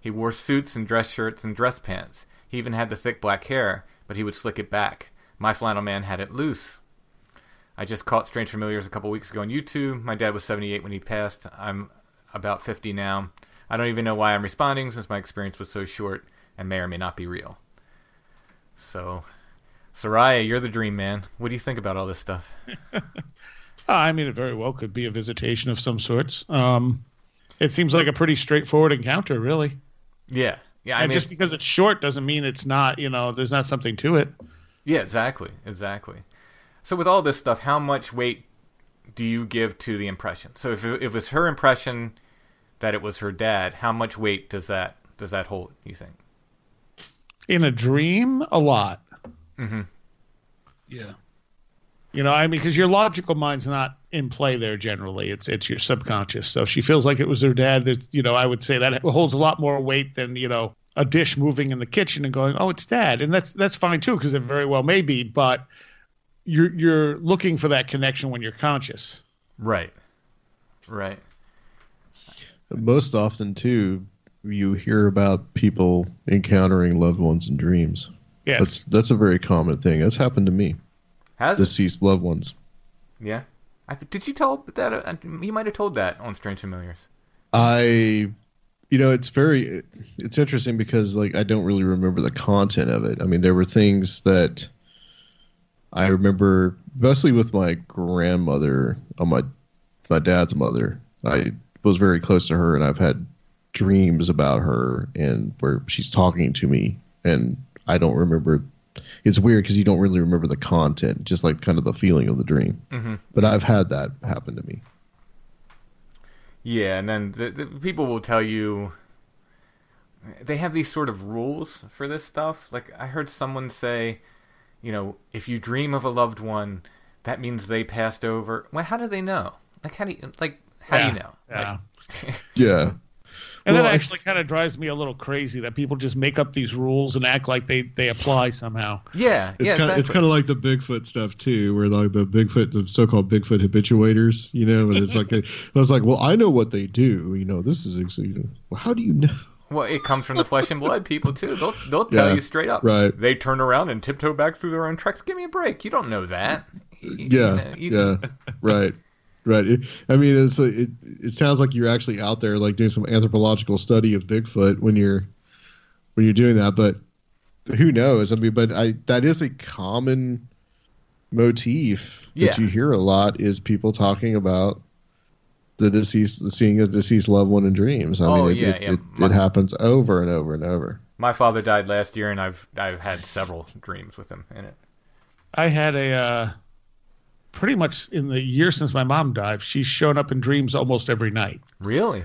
He wore suits and dress shirts and dress pants. He even had the thick black hair, but he would slick it back. My flannel man had it loose. I just caught Strange Familiars a couple weeks ago on YouTube. My dad was 78 when he passed. I'm about 50 now. I don't even know why I'm responding since my experience was so short and may or may not be real. So, Seriah, you're the dream man. What do you think about all this stuff? I mean, it very well could be a visitation of some sorts. Um, it seems like a pretty straightforward encounter, really. Yeah. Yeah, I and mean, just because it's short doesn't mean it's not. You know, there's not something to it. Yeah, exactly, exactly. So with all this stuff, how much weight do you give to the impression? So if it, if it was her impression that it was her dad, how much weight does that does that hold? You think? In a dream, a lot. Mm-hmm. yeah You know, I mean, because your logical mind's not in play there. Generally, it's it's your subconscious. So if she feels like it was her dad, that you know, I would say that holds a lot more weight than you know a dish moving in the kitchen and going, oh, it's dad, and that's that's fine too, because it very well may be. But you're you're looking for that connection when you're conscious. Right. Right. Most often, too, you hear about people encountering loved ones in dreams. Yes. That's that's a very common thing. That's happened to me. Has it? Deceased loved ones. Yeah. I did you tell that? Uh, you might have told that on Strange Familiars. I, you know, it's very, it's interesting because like I don't really remember the content of it. I mean, there were things that I remember, mostly with my grandmother on my my dad's mother. I was very close to her, and I've had dreams about her and where she's talking to me, and I don't remember. It's weird because you don't really remember the content, just like kind of the feeling of the dream. Mm-hmm. But I've had that happen to me. Yeah, and then the, the people will tell you they have these sort of rules for this stuff. Like I heard someone say, you know, if you dream of a loved one, that means they passed over. Well, how do they know? Like how do you like how do you know? Yeah. Yeah. And Well, that actually kind of drives me a little crazy that people just make up these rules and act like they, they apply somehow. Yeah, It's yeah, kind of, exactly. it's kind of like the Bigfoot stuff too, where like the Bigfoot, the so-called Bigfoot habituators, you know, and it's like I was like, well, I know what they do, you know. This is you know, well, how do you know? well, it comes from the flesh and blood people too. They'll they'll tell Yeah, you straight up. right. They turn around and tiptoe back through their own tracks. Give me a break. You don't know that. Y- you Yeah, know, you- yeah, right. Right. It, I mean, it's it. It sounds like you're actually out there, like doing some anthropological study of Bigfoot when you're when you're doing that. But who knows? I mean, but I that is a common motif Yeah. that you hear a lot is people talking about the deceased, seeing a deceased loved one in dreams. I Oh, mean, it, yeah, it, yeah. It, My- it happens over and over and over. My father died last year, and I've I've had several dreams with him in it. I had a uh, pretty much in the year since my mom died, she's shown up in dreams almost every night. Really?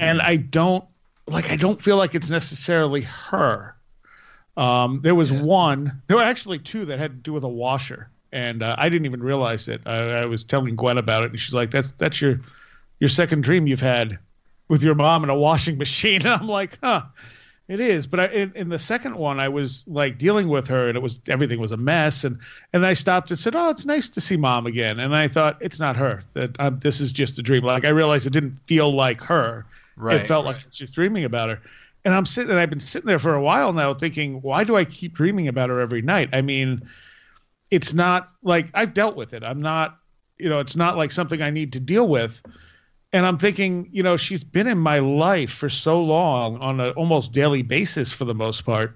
and I don't like I don't feel like it's necessarily her. Um, there was one. There were actually two that had to do with a washer, and uh, I didn't even realize it. I, I was telling Gwen about it, and she's like, "That's that's your your second dream you've had with your mom and a washing machine." And I'm like, "Huh." It is, but I, in, in the second one, I was like dealing with her, and it was everything was a mess, and and I stopped and said, "Oh, it's nice to see mom again." And I thought it's not her. That um, this is just a dream. Like I realized it didn't feel like her. Right, It felt like she's dreaming about her. And I'm sitting, and I've been sitting there for a while now, thinking, why do I keep dreaming about her every night? I mean, it's not like I've dealt with it. I'm not, you know, it's not like something I need to deal with. And I'm thinking, you know, she's been in my life for so long on an almost daily basis for the most part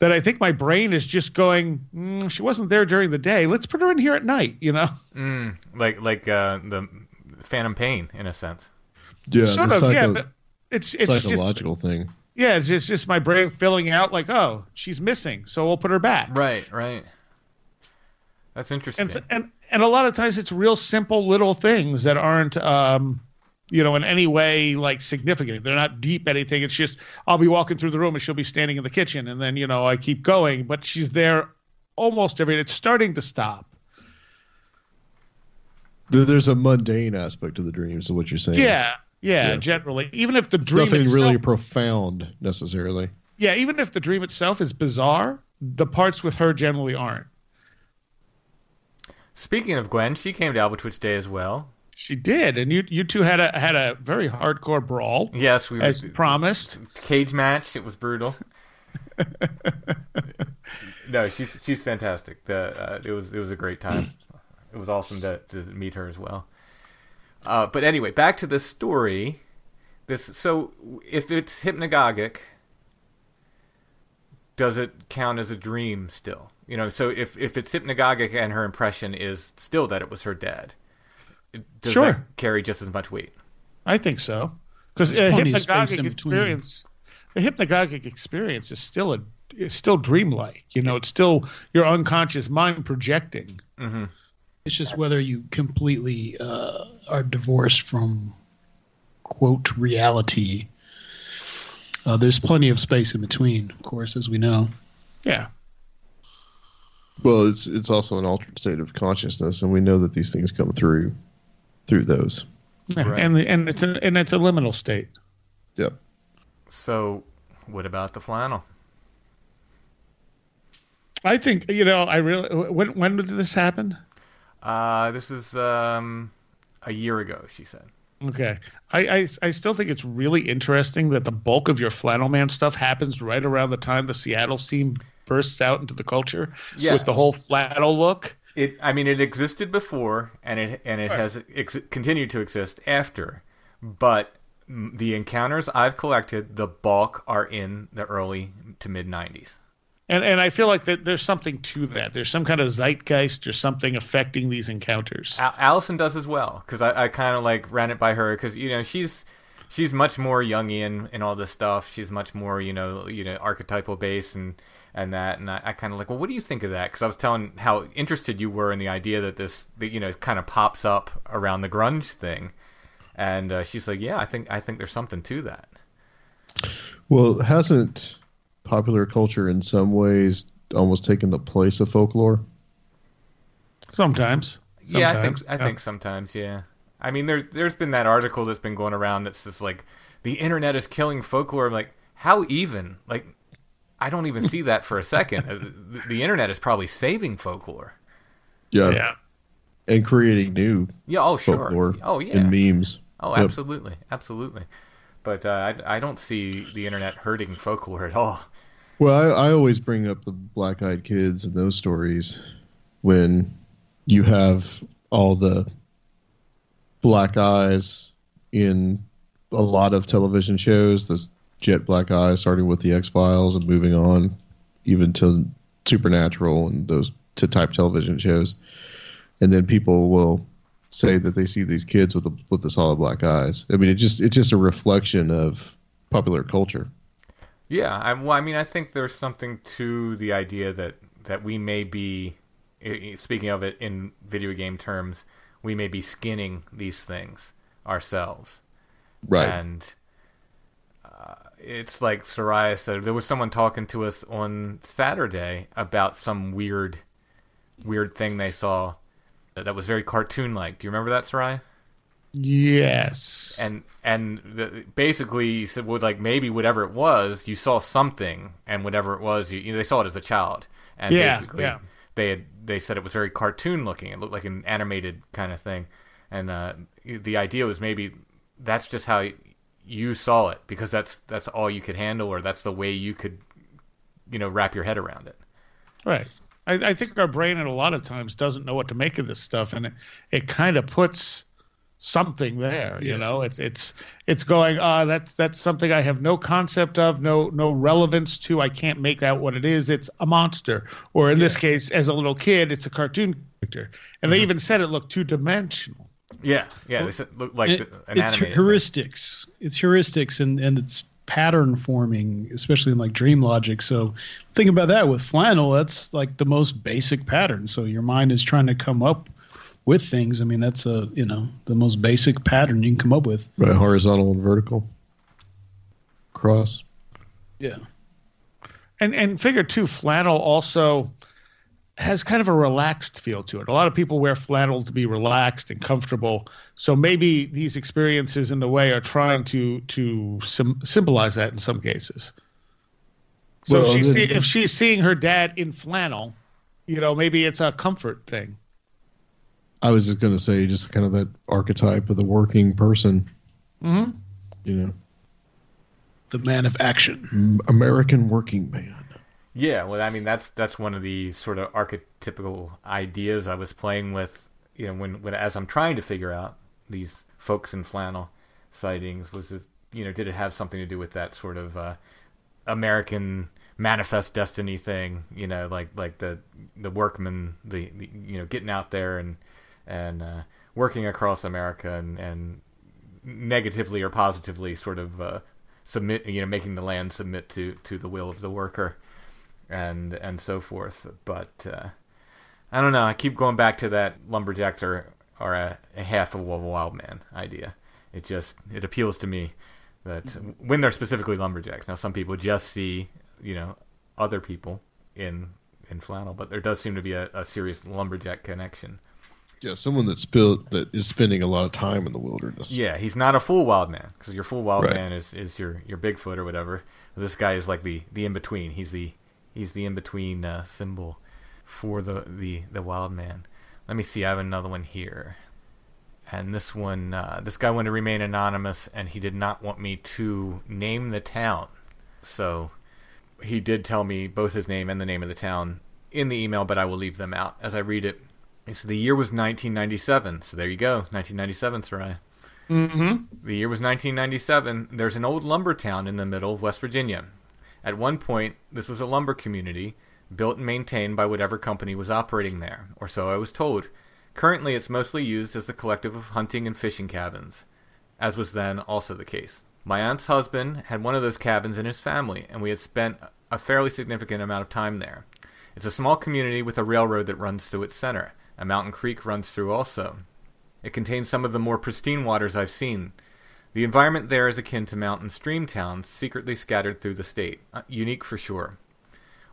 that I think my brain is just going, mm, she wasn't there during the day. Let's put her in here at night, you know? Mm, like like uh, the Phantom Pain in a sense. Yeah, sort the of, yeah. psycho- But it's it's just psychological thing. yeah, it's just, just my brain filling out like, oh, she's missing, so we'll put her back. Right, right. That's interesting. And and and a lot of times it's real simple little things that aren't um you know in any way like significant. They're not deep anything. It's just I'll be walking through the room and she'll be standing in the kitchen and then you know I keep going, but she's there almost every it's starting to stop. There's a mundane aspect to the dreams, of what you're saying. Yeah. Yeah, Yeah. generally. Even if the It's dream nothing itself, really profound necessarily. Yeah, even if the dream itself is bizarre, the parts with her generally aren't. Speaking of Gwen, she came to Albatwitch Day as well. She did, and you you two had a had a very hardcore brawl Yes, we were promised. cage match. It was brutal. no, she's she's fantastic. The, uh, it was it was a great time. It was awesome to to meet her as well. Uh, but anyway, back to the story. This so if it's hypnagogic, does it count as a dream still? You know, so if if it's hypnagogic and her impression is still that it was her dad, does Sure. that carry just as much weight? I think so, because a There's plenty of space hypnagogic experience, the hypnagogic experience is still a is still dreamlike. You know, it's still your unconscious mind projecting. It's just whether you completely uh, are divorced from quote reality. Uh, there's plenty of space in between, of course, as we know. Yeah, Well, it's it's also an altered state of consciousness, and we know that these things come through through those. Right. and the, and it's a, and it's a liminal state. Yep. So, what about the flannel? I think you know. I really when when did this happen? Uh, this is um, a year ago, she said. Okay, I, I I still think it's really interesting that the bulk of your flannel man stuff happens right around the time the Seattle scene bursts out into the culture Yeah. with the whole flannel look. It, I mean, it existed before, and it and it has ex- continued to exist after. But the encounters I've collected, the bulk are in the early to mid '90s. And and I feel like that there's something to that. There's some kind of zeitgeist or something affecting these encounters. Al- Allison does as well because I, I kind of like ran it by her because you know she's she's much more Jungian in all this stuff. She's much more you know you know archetypal based and and that and I, I kind of like well what do you think of that because I was telling how interested you were in the idea that this that, you know kind of pops up around the grunge thing, and uh, she's like yeah I think I think there's something to that. Well, hasn't popular culture in some ways almost taken the place of folklore? Sometimes. Yeah, I think Sometimes, I think sometimes, yeah. I mean, there's there's been that article that's been going around that's just like the internet is killing folklore. I'm like, how even? Like, I don't even see that for a second. Uh, the, the internet is probably saving folklore. Yeah. Yeah. And creating new Yeah. Oh, sure. folklore Oh, yeah. and memes. Oh, Yep. absolutely, absolutely. But uh, I I don't see the internet hurting folklore at all. Well, I, I always bring up the black eyed kids and those stories when you have all the black eyes in a lot of television shows. This jet black eyes, starting with the X Files and moving on, even to Supernatural and those to type television shows. And then people will say that they see these kids with the with the solid black eyes. I mean, it just it's just a reflection of popular culture. Yeah, I, well, I mean, I think there's something to the idea that that we may be, speaking of it in video game terms, we may be skinning these things ourselves. Right. And it's like Seriah said, there was someone talking to us on Saturday about some weird, weird thing they saw that was very cartoon-like. Do you remember that, Seriah? Yes. and and the, basically you said well like maybe whatever it was you saw something and whatever it was you, you know, they saw it as a child and Yeah, basically yeah. they had they said it was very cartoon looking it looked like an animated kind of thing and uh, the idea was maybe that's just how you saw it because that's that's all you could handle or that's the way you could you know wrap your head around it Right. I, I think our brain at a lot of times doesn't know what to make of this stuff, and it, it kind of puts something there. You know, it's it's it's going. Uh, that's that's something I have no concept of, no no relevance to. I can't make out what it is. It's a monster, or in this case, as a little kid, it's a cartoon character, and they even said it looked two dimensional. Yeah yeah this looked like It- an it's animated thing. heuristics. It's heuristics and, and it's pattern forming, especially in like dream logic. So think about that with flannel. That's like the most basic pattern. So your mind is trying to come up with things. I mean, that's a you know the most basic pattern you can come up with. Right, horizontal and vertical. Cross. Yeah. and and figure two flannel also has kind of a relaxed feel to it. A lot of people wear flannel to be relaxed and comfortable. So maybe these experiences in the way are trying to to sim- symbolize that in some cases. So Well, if she's see, if she's seeing her dad in flannel, you know, maybe it's a comfort thing. I was just going to say, just kind of that archetype of the working person. Mm-hmm. You know, The man of action. American working man. Yeah, well, I mean that's that's one of the sort of archetypical ideas I was playing with, you know, when when as I'm trying to figure out these folks in flannel sightings was this, you know, did it have something to do with that sort of uh, American manifest destiny thing, you know, like like the the workman, the, the you know, getting out there and and uh, working across America and and negatively or positively sort of uh, submit, you know, making the land submit to to the will of the worker and and so forth. But uh, I don't know. I keep going back to that lumberjacks are are a, a half of a wild man idea. It just it appeals to me that when they're specifically lumberjacks. Now some people just see you know other people in in flannel, but there does seem to be a, a serious lumberjack connection. Yeah, someone that's built that is spending a lot of time in the wilderness. Yeah, he's not a full wild man because your full wild Right. man is, is your, your Bigfoot or whatever. This guy is like the, the in between. He's the he's the in between uh, symbol for the, the the wild man. Let me see. I have another one here, and this one uh, this guy wanted to remain anonymous, and he did not want me to name the town. So he did tell me both his name and the name of the town in the email, but I will leave them out as I read it. So the year was 1997. So there you go, 1997, Seriah. Mm-hmm. The year was 1997. There's an old lumber town in the middle of West Virginia. At one point, this was a lumber community built and maintained by whatever company was operating there, or so I was told. Currently, it's mostly used as the collective of hunting and fishing cabins, as was then also the case. My aunt's husband had one of those cabins in his family, and we had spent a fairly significant amount of time there. It's a small community with a railroad that runs through its center. A mountain creek runs through also. It contains some of the more pristine waters I've seen. The environment there is akin to mountain stream towns secretly scattered through the state, uh, unique for sure.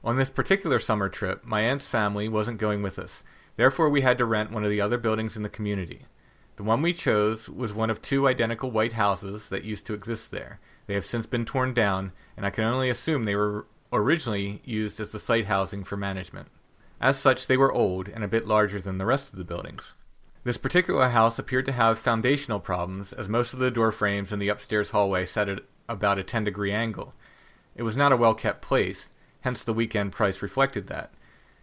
On this particular summer trip, my aunt's family wasn't going with us. Therefore, we had to rent one of the other buildings in the community. The one we chose was one of two identical white houses that used to exist there. They have since been torn down, and I can only assume they were originally used as the site housing for management. As such, they were old and a bit larger than the rest of the buildings. This particular house appeared to have foundational problems, as most of the door frames in the upstairs hallway sat at about a 10 degree angle. It was not a well kept place, hence the weekend price reflected that.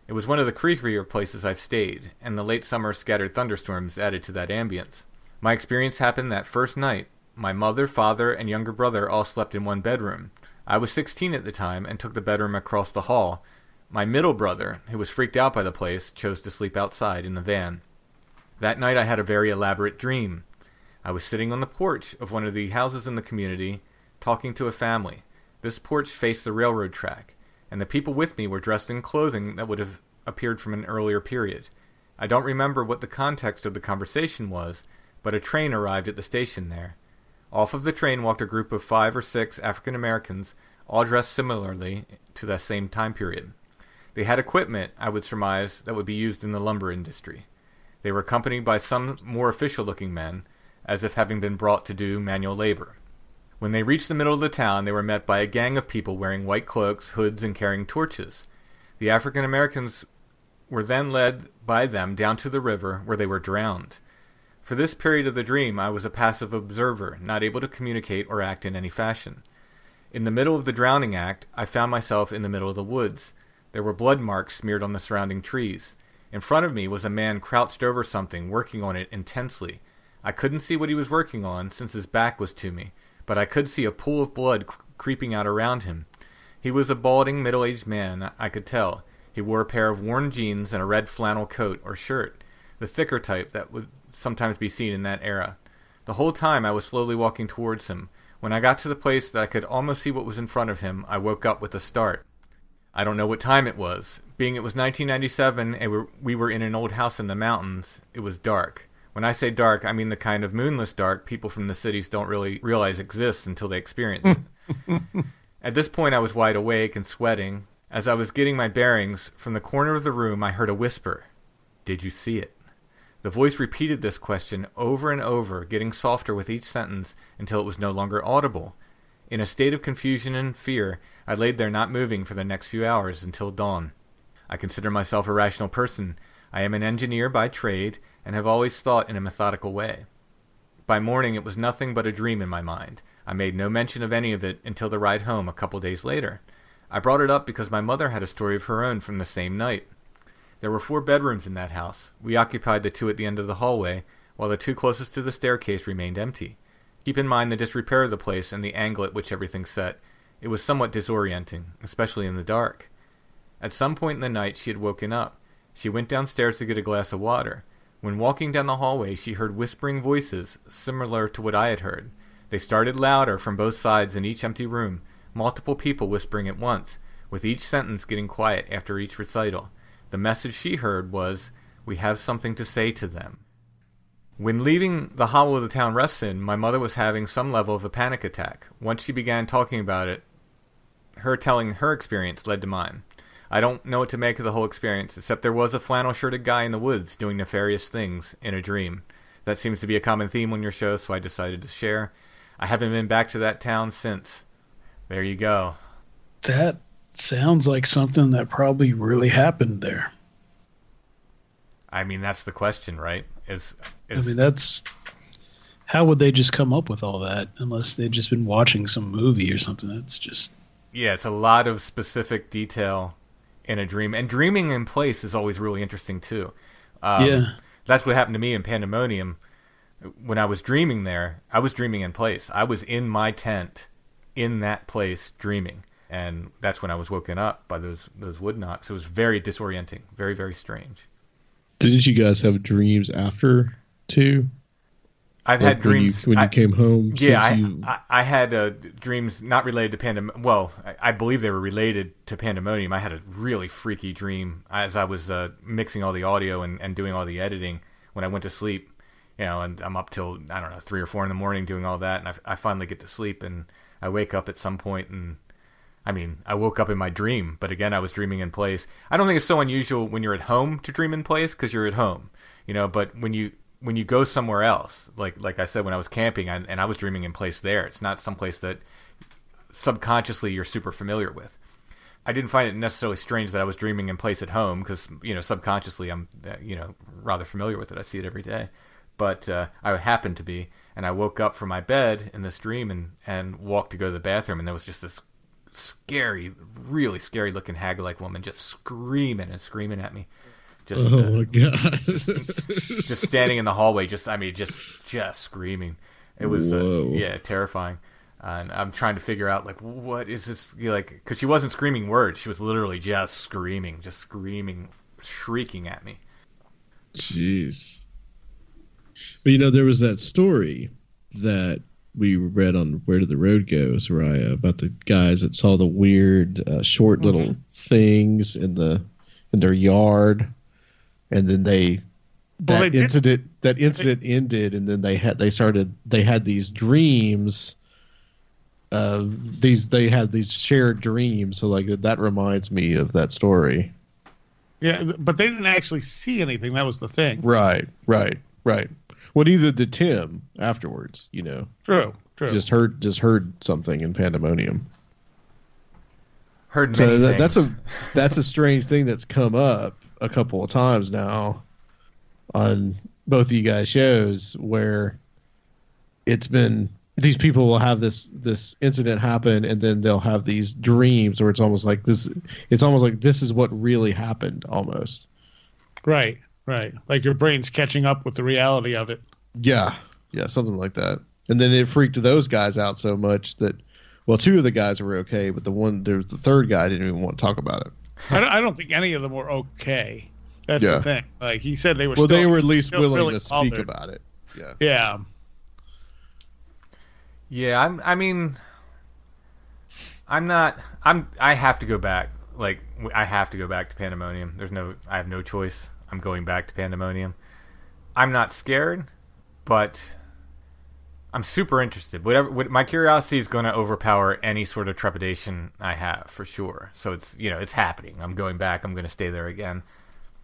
It was one of the creepier places I've stayed, and the late summer scattered thunderstorms added to that ambience. My experience happened that first night. My mother, father, and younger brother all slept in one bedroom. I was 16 at the time and took the bedroom across the hall. My middle brother, who was freaked out by the place, chose to sleep outside in the van. That night I had a very elaborate dream. I was sitting on the porch of one of the houses in the community, talking to a family. This porch faced the railroad track, and the people with me were dressed in clothing that would have appeared from an earlier period. I don't remember what the context of the conversation was, but a train arrived at the station there. Off of the train walked a group of five or six African Americans, all dressed similarly to that same time period. They had equipment, I would surmise, that would be used in the lumber industry. They were accompanied by some more official looking men, as if having been brought to do manual labor. When they reached the middle of the town, they were met by a gang of people wearing white cloaks, hoods, and carrying torches. The African Americans were then led by them down to the river, where they were drowned. For this period of the dream, I was a passive observer, not able to communicate or act in any fashion. In the middle of the drowning act, I found myself in the middle of the woods. There were blood marks smeared on the surrounding trees. In front of me was a man crouched over something, working on it intensely. I couldn't see what he was working on, since his back was to me, but I could see a pool of blood c- creeping out around him. He was a balding, middle aged man, I could tell. He wore a pair of worn jeans and a red flannel coat or shirt, the thicker type that would sometimes be seen in that era. The whole time I was slowly walking towards him. When I got to the place that I could almost see what was in front of him, I woke up with a start. I don't know what time it was. Being it was 1997 and we were in an old house in the mountains, it was dark. When I say dark, I mean the kind of moonless dark people from the cities don't really realize exists until they experience it. At this point, I was wide awake and sweating. As I was getting my bearings, from the corner of the room I heard a whisper Did you see it? The voice repeated this question over and over, getting softer with each sentence until it was no longer audible. In a state of confusion and fear, I laid there not moving for the next few hours until dawn. I consider myself a rational person. I am an engineer by trade and have always thought in a methodical way. By morning it was nothing but a dream in my mind. I made no mention of any of it until the ride home a couple days later. I brought it up because my mother had a story of her own from the same night. There were four bedrooms in that house. We occupied the two at the end of the hallway, while the two closest to the staircase remained empty. Keep in mind the disrepair of the place and the angle at which everything set. It was somewhat disorienting, especially in the dark. At some point in the night she had woken up. She went downstairs to get a glass of water. When walking down the hallway, she heard whispering voices, similar to what I had heard. They started louder from both sides in each empty room, multiple people whispering at once, with each sentence getting quiet after each recital. The message she heard was, We have something to say to them. When leaving the hollow of the town rests in, my mother was having some level of a panic attack. Once she began talking about it, her telling her experience led to mine. I don't know what to make of the whole experience, except there was a flannel shirted guy in the woods doing nefarious things in a dream. That seems to be a common theme on your show, so I decided to share. I haven't been back to that town since. There you go. That sounds like something that probably really happened there. I mean, that's the question, right? Is, is I mean, that's how would they just come up with all that unless they'd just been watching some movie or something? That's just yeah, it's a lot of specific detail in a dream, and dreaming in place is always really interesting too. Um, yeah, that's what happened to me in Pandemonium. When I was dreaming there, I was dreaming in place. I was in my tent, in that place, dreaming, and that's when I was woken up by those those wood knocks. It was very disorienting, very very strange. Didn't you guys have dreams after too? I've Like had when you- dreams when you, came home. Yeah, I, you- I, I had uh, dreams not related to Pandemonium. Well, I, I believe they were related to Pandemonium. I had a really freaky dream as I was uh, mixing all the audio and, and doing all the editing when I went to sleep. You know, and I'm up till I don't know three or four in the morning doing all that, and I, I finally get to sleep, and I wake up at some point, and I mean, I woke up in my dream, but again, I was dreaming in place. I don't think it's so unusual when you're at home to dream in place because you're at home, you know. But when you when you go somewhere else, like like I said, when I was camping and, and I was dreaming in place there, it's not someplace that subconsciously you're super familiar with. I didn't find it necessarily strange that I was dreaming in place at home because you know subconsciously I'm uh, you know rather familiar with it. I see it every day, but uh, I happened to be, and I woke up from my bed in this dream and and walked to go to the bathroom, and there was just this scary, really scary looking hag like woman just screaming and screaming at me, Just Oh uh, my god! just standing in the hallway, just I mean, just just screaming. It was uh, yeah, terrifying. and I'm trying to figure out like what is this you know, like because she wasn't screaming words, she was literally just screaming, just screaming, shrieking at me. Jeez. But you know, there was that story that we read on Where Did the Road Go, Seriah, about the guys that saw the weird, uh, short little things in the in their yard, and then they Well, that they did- incident that incident ended, and then they had they started they had these dreams. Uh, these they had these shared dreams, so like that reminds me of that story. Yeah, but they didn't actually see anything. That was the thing. Right, right, right. Well, neither did Tim afterwards. You know, True, true. just heard just heard something in pandemonium. Heard many So that, that's a that's a strange thing that's come up a couple of times now on both of you guys' shows where it's been these people will have this this incident happen and then they'll have these dreams where it's almost like this it's almost like this is what really happened almost right, right. Like your brain's catching up with the reality of it. Yeah, yeah, something like that. And then it freaked those guys out so much that, well, two of the guys were okay, but the one there's the third guy didn't even want to talk about it. I don't, I don't think any of them were okay. That's Yeah. the thing. Like he said, they were. Well, still, they were at least willing really to speak bothered. about it. Yeah. Yeah, Yeah, I'm. I mean, I'm not. I'm. I have to go back. Like, I have to go back to Pandemonium. There's no. I have no choice. I'm going back to Pandemonium. I'm not scared, but I'm super interested. Whatever. What, my curiosity is going to overpower any sort of trepidation I have for sure. So it's you know it's happening. I'm going back. I'm going to stay there again.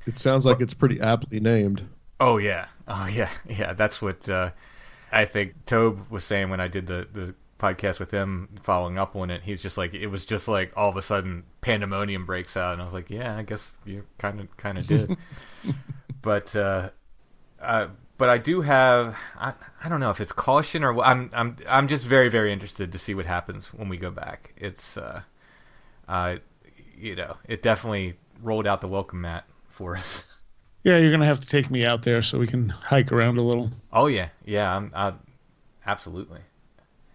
It sounds like it's pretty aptly named. Oh yeah, oh yeah, yeah. That's what uh, I think Tobe was saying when I did the the podcast with him, following up on it. He's just like, it was just like all of a sudden pandemonium breaks out, and I was like, yeah, I guess you kind of kind of did. but uh, uh, but I do have I, I don't know if it's caution or I'm I'm I'm just very very interested to see what happens when we go back. It's uh, uh, you know, it definitely rolled out the welcome mat for us. yeah. You're gonna have to take me out there so we can hike around a little. Oh yeah, yeah, I'm, I, absolutely.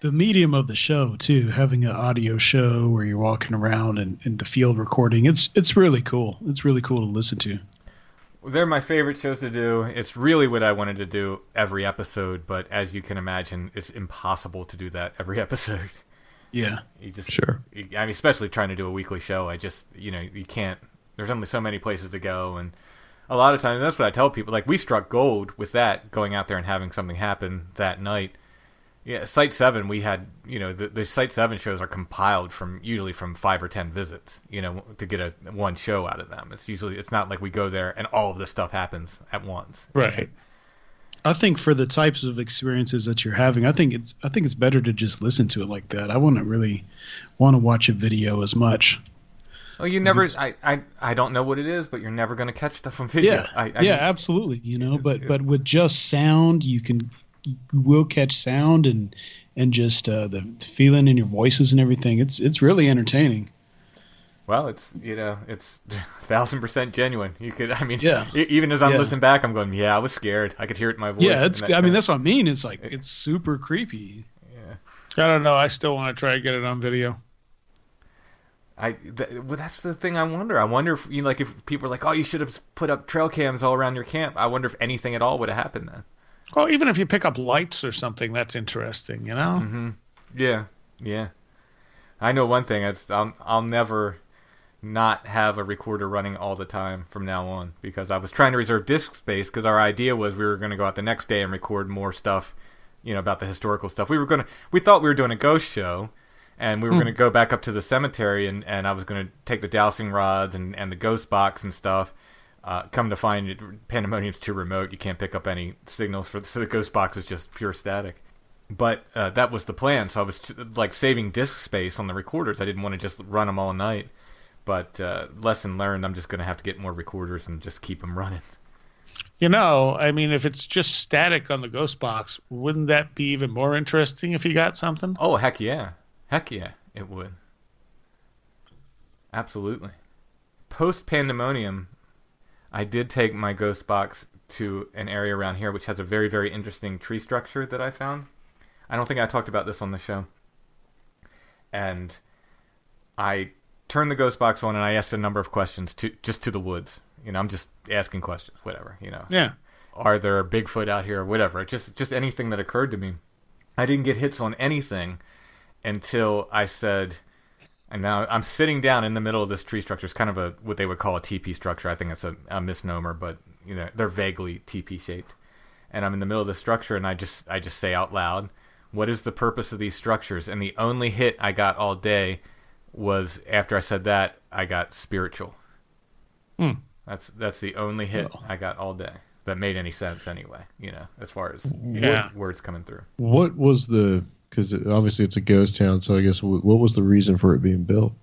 the medium of the show too having an audio show where you're walking around and, and the field recording it's it's really cool it's really cool to listen to They're my favorite shows to do. It's really what I wanted to do every episode, but as you can imagine, it's impossible to do that every episode. yeah You just Sure. you- I mean, especially trying to do a weekly show. I just you know you can't. There's only so many places to go, and a lot of times that's what I tell people. Like we struck gold with that, going out there and having something happen that night. Yeah, Site Seven, we had you know the, the Site Seven shows are compiled from usually from five or ten visits. You know to get a one show out of them. It's usually it's not like we go there and all of this stuff happens at once. Right. i think for the types of experiences that you're having i think it's i think it's better to just listen to it like that i wouldn't really want to watch a video as much Well, you never. I, I I don't know what it is, but you're never going to catch stuff on video. yeah I, I yeah mean, absolutely you know but but with just sound you can you will catch sound and and just uh, the feeling in your voices and everything it's it's really entertaining Well, it's you know it's thousand percent genuine. You could. I mean, Yeah. Even as I'm Yeah. listening back, I'm going, yeah, I was scared. I could hear it in my voice. yeah it's i mean kind that's what i mean it's like it's super creepy Yeah, I don't know. I still want to try to get it on video. I th- well, that's the thing. I wonder. I wonder if you know, like if people are like, oh, you should have put up trail cams all around your camp. I wonder if anything at all would have happened then. Well, even if you pick up lights or something, that's interesting. You know. Mm-hmm. Yeah, yeah. I know one thing. It's I'll I'll never not have a recorder running all the time from now on because I was trying to reserve disk space because our idea was we were going to go out the next day and record more stuff, you know, about the historical stuff. We were going to we thought we were doing a ghost show and we were going to go back up to the cemetery and, and I was going to take the dowsing rods and, and the ghost box and stuff. Uh, come to find it, Pandemonium's too remote. You can't pick up any signals for so the ghost box is just pure static but uh, that was the plan. So I was t- like saving disk space on the recorders. I didn't want to just run them all night. But uh, lesson learned. I'm just going to have to get more recorders and just keep them running. You know, I mean, if it's just static on the ghost box, wouldn't that be even more interesting if you got something? Oh heck yeah, heck yeah, it would. Absolutely. Post pandemonium, I did take my ghost box to an area around here which has a very very interesting tree structure that I found. I don't think I talked about this on the show. And I turned the ghost box on and I asked a number of questions to just to the woods. You know, I'm just asking questions, whatever, you know. Yeah. Are there Bigfoot out here or whatever? Just just anything that occurred to me. I didn't get hits on anything until I said and now I'm sitting down in the middle of this tree structure. It's kind of a what they would call a TP structure. I think it's a, a misnomer, but you know they're vaguely TP shaped. And I'm in the middle of the structure, and I just I just say out loud, "What is the purpose of these structures?" And the only hit I got all day was after I said that I got spiritual. Hmm. That's that's the only hit I got all day that made any sense anyway. You know, as far as Yeah. word- words coming through. What was the? Because obviously it's a ghost town, so I guess wh- what was the reason for it being built?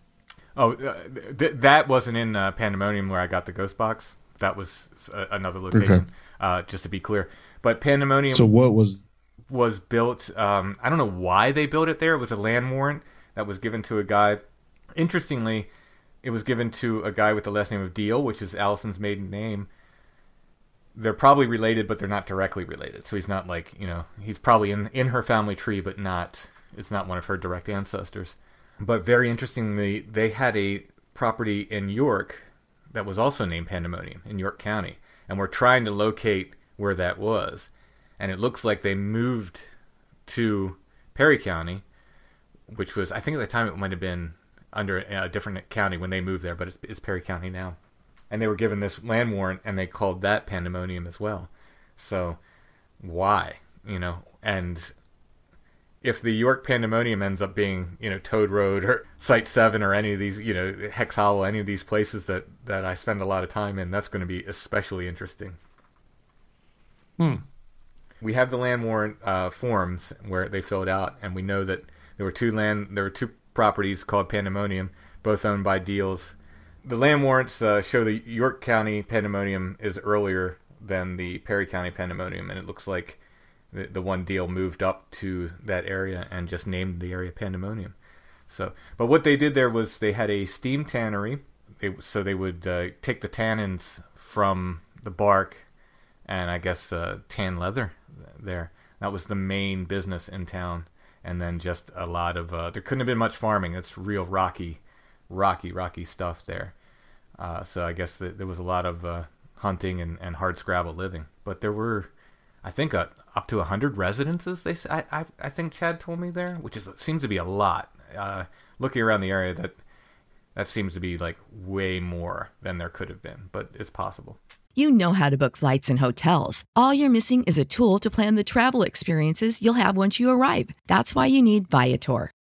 Oh, uh, th- that wasn't in uh, Pandemonium where I got the ghost box. That was uh, another location. Okay. Uh, just to be clear, but Pandemonium So what was? was built. Um, I don't know why they built it there. It was a land warrant that was given to a guy. Interestingly, it was given to a guy with the last name of Deal, which is Allison's maiden name. They're probably related, but they're not directly related. So he's not like you know he's probably in in her family tree, but not it's not one of her direct ancestors. But very interestingly, they had a property in York that was also named Pandemonium in York County, and we're trying to locate where that was. And it looks like they moved to Perry County, which was I think at the time it might have been under a different county when they moved there, but it's, it's Perry County now. And they were given this land warrant, and they called that Pandemonium as well. So why, you know? And if the York Pandemonium ends up being, you know, Toad Road or Site Seven or any of these, you know, Hex Hollow, any of these places that that I spend a lot of time in, that's going to be especially interesting. Hmm. We have the land warrant uh, forms where they filled out, and we know that there were two land, there were two properties called Pandemonium, both owned by Deals. The land warrants uh, show the York County Pandemonium is earlier than the Perry County Pandemonium, and it looks like the, the one deal moved up to that area and just named the area Pandemonium. So, but what they did there was they had a steam tannery. They, so they would uh, take the tannins from the bark and I guess uh, tan leather there. That was the main business in town. And then just a lot of uh, there couldn't have been much farming. It's real rocky, rocky, rocky stuff there. Uh, so I guess that there was a lot of uh, hunting and, and hard scrabble living. But there were, I think, uh, up to hundred residences. They I, I I think Chad told me there, which is seems to be a lot. Uh, looking around the area, that that seems to be like way more than there could have been. But it's possible. You know how to book flights and hotels. All you're missing is a tool to plan the travel experiences you'll have once you arrive. That's why you need Viator.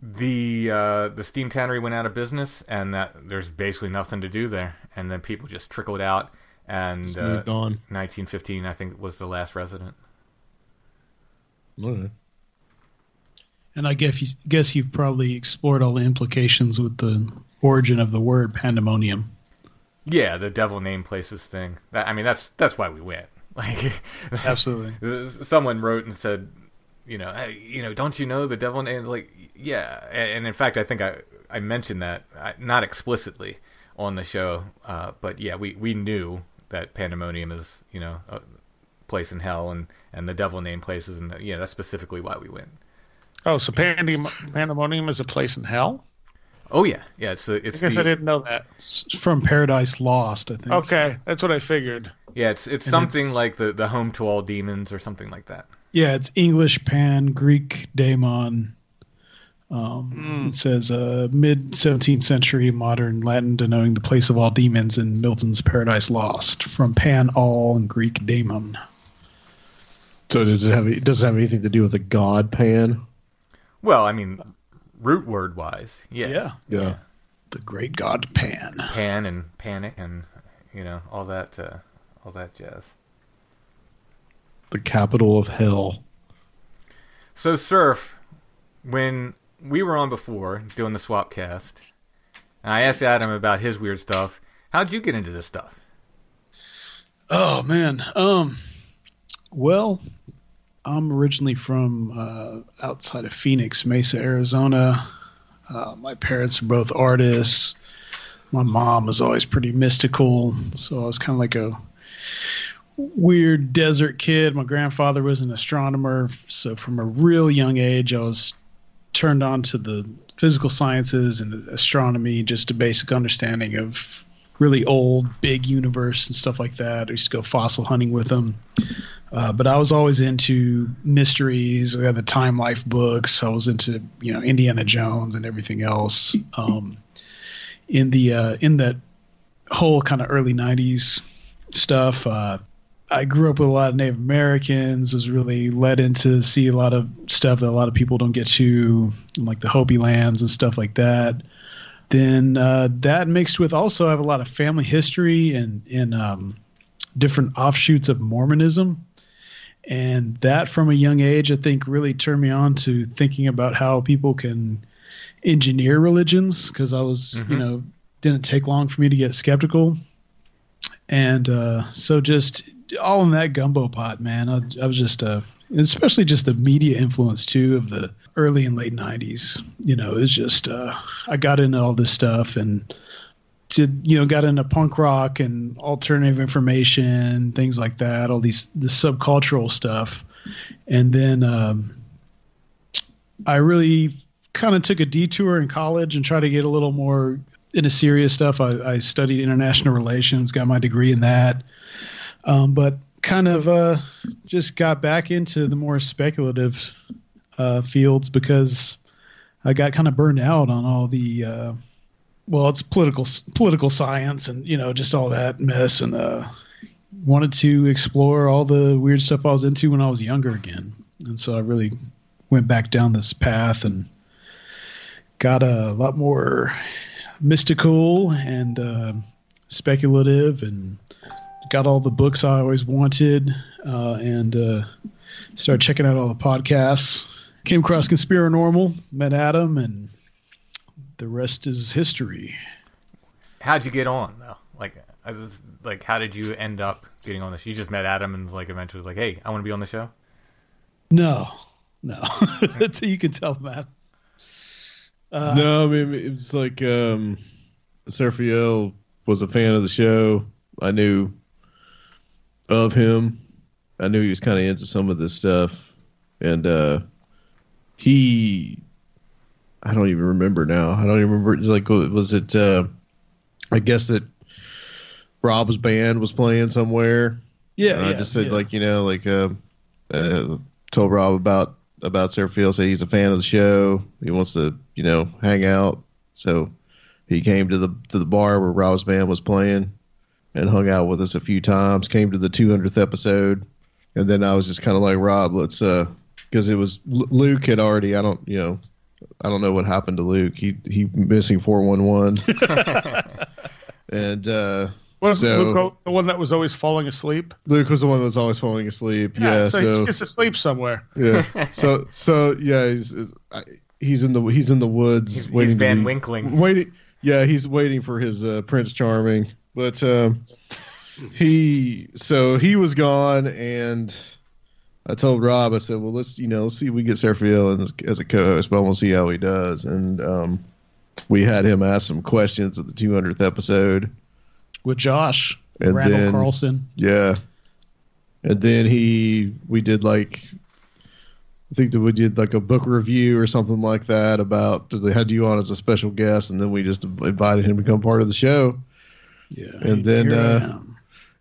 The uh, the steam tannery went out of business, and that there's basically nothing to do there. And then people just trickled out, and Just uh, on. 1915, I think, was the last resident. Okay. And I guess you, guess you've probably explored all the implications with the origin of the word pandemonium. Yeah, the devil name places thing. That, I mean, that's that's why we went. Like, Absolutely. someone wrote and said, you know, hey, you know, don't you know the devil name? Like, yeah, and, and in fact, I think I I mentioned that not explicitly on the show, uh, but yeah, we we knew that pandemonium is you know a place in hell, and and the devil name places, and yeah, that's specifically why we went. Oh, so Pandem- Pandemonium is a place in hell? Oh yeah, yeah. It's the I it's guess the, I didn't know that. It's from Paradise Lost, I think. Okay, that's what I figured. yeah it's it's And something it's- like the the home to all demons or something like that. Yeah, it's English Pan, Greek Daemon. Um, It says uh, mid 17th century modern Latin denoting the place of all demons in Milton's Paradise Lost from Pan all and Greek Daemon. So does it have? It doesn't have anything to do with the god Pan. Well, I mean, root word wise, yeah. Yeah. Yeah. The great god Pan. Pan and panic and you know all that, uh, all that jazz. The capital of hell. So, Surf, when we were on before doing the swap cast, and I asked Adam about his weird stuff. How'd you get into this stuff? Oh man. Um well, I'm originally from uh, outside of Phoenix, Mesa, Arizona. Uh, my parents are both artists. My mom was always pretty mystical, so I was kind of like a weird desert kid. My grandfather was an astronomer, so from a real young age, I was turned on to the physical sciences and astronomy, just a basic understanding of really old, big universe and stuff like that. I used to go fossil hunting with them. Uh, but I was always into mysteries. I had the Time Life books. I was into you know Indiana Jones and everything else. Um, in the uh, in that whole kind of early '90s stuff, uh, I grew up with a lot of Native Americans. Was really led into see a lot of stuff that a lot of people don't get to, like the Hopi lands and stuff like that. Then uh, that mixed with also I have a lot of family history and in um, different offshoots of Mormonism and that from a young age i think really turned me on to thinking about how people can engineer religions because i was you know didn't take long for me to get skeptical and uh, so just all in that gumbo pot man. I, I was just uh, especially just the media influence too of the early and late 90s you know it was just uh, i got into all this stuff and did you know got into punk rock and alternative information things like that all these the subcultural stuff. And then um, i really kind of took a detour in college and tried to get a little more into serious stuff. I, I studied international relations got my degree in that um, but kind of uh, just got back into the more speculative uh, fields because i got kind of burned out on all the uh, well, it's political political science and you know just all that mess, and uh, wanted to explore all the weird stuff I was into when I was younger again, and so I really went back down this path and got a lot more mystical and uh, speculative, and got all the books I always wanted, uh, and uh, started checking out all the podcasts. Came across Conspiranormal, met Adam, and the rest is history. How'd you get on though? Like, I was, like, how did you end up getting on this? You just met Adam and like eventually was like, hey, I want to be on the show. No, no. That's you can tell that. Uh, no, I mean it's like um, Sergio was a fan of the show. I knew of him. I knew he was kind of into some of this stuff, and uh, he I don't even remember now. I don't even remember. It's like, was it? Uh, I guess that Rob's band was playing somewhere. Yeah, I just said yeah. like you know like uh, uh, told Rob about about Serfield. Said he's a fan of the show. He wants to you know hang out. So he came to the to the bar where Rob's band was playing and hung out with us a few times. Came to the 200th episode, and then I was just kind of like Rob, let's uh because it was L- Luke had already. I don't you know I don't know what happened to Luke. He he missing 411. and uh Was so Luke the one that was always falling asleep? Luke was the one that was always falling asleep. Yeah, so, so, he's just asleep somewhere. yeah. So so yeah, he's I- he's in the he's in the woods He's- he's waiting to Van be- Winkling. Waiting. Yeah, he's waiting for his uh, Prince Charming. But um, he so he was gone and I told Rob, I said, well, let's, you know, let's see if we get Sergio as, as a co-host, but we'll see how he does. And um, we had him ask some questions at the 200th episode. with Josh And Randall then- Carlson. Yeah. And then he, we did like, I think that we did like a book review or something like that about, they had you on as a special guest, and then we just invited him to become part of the show. Yeah, And then, uh,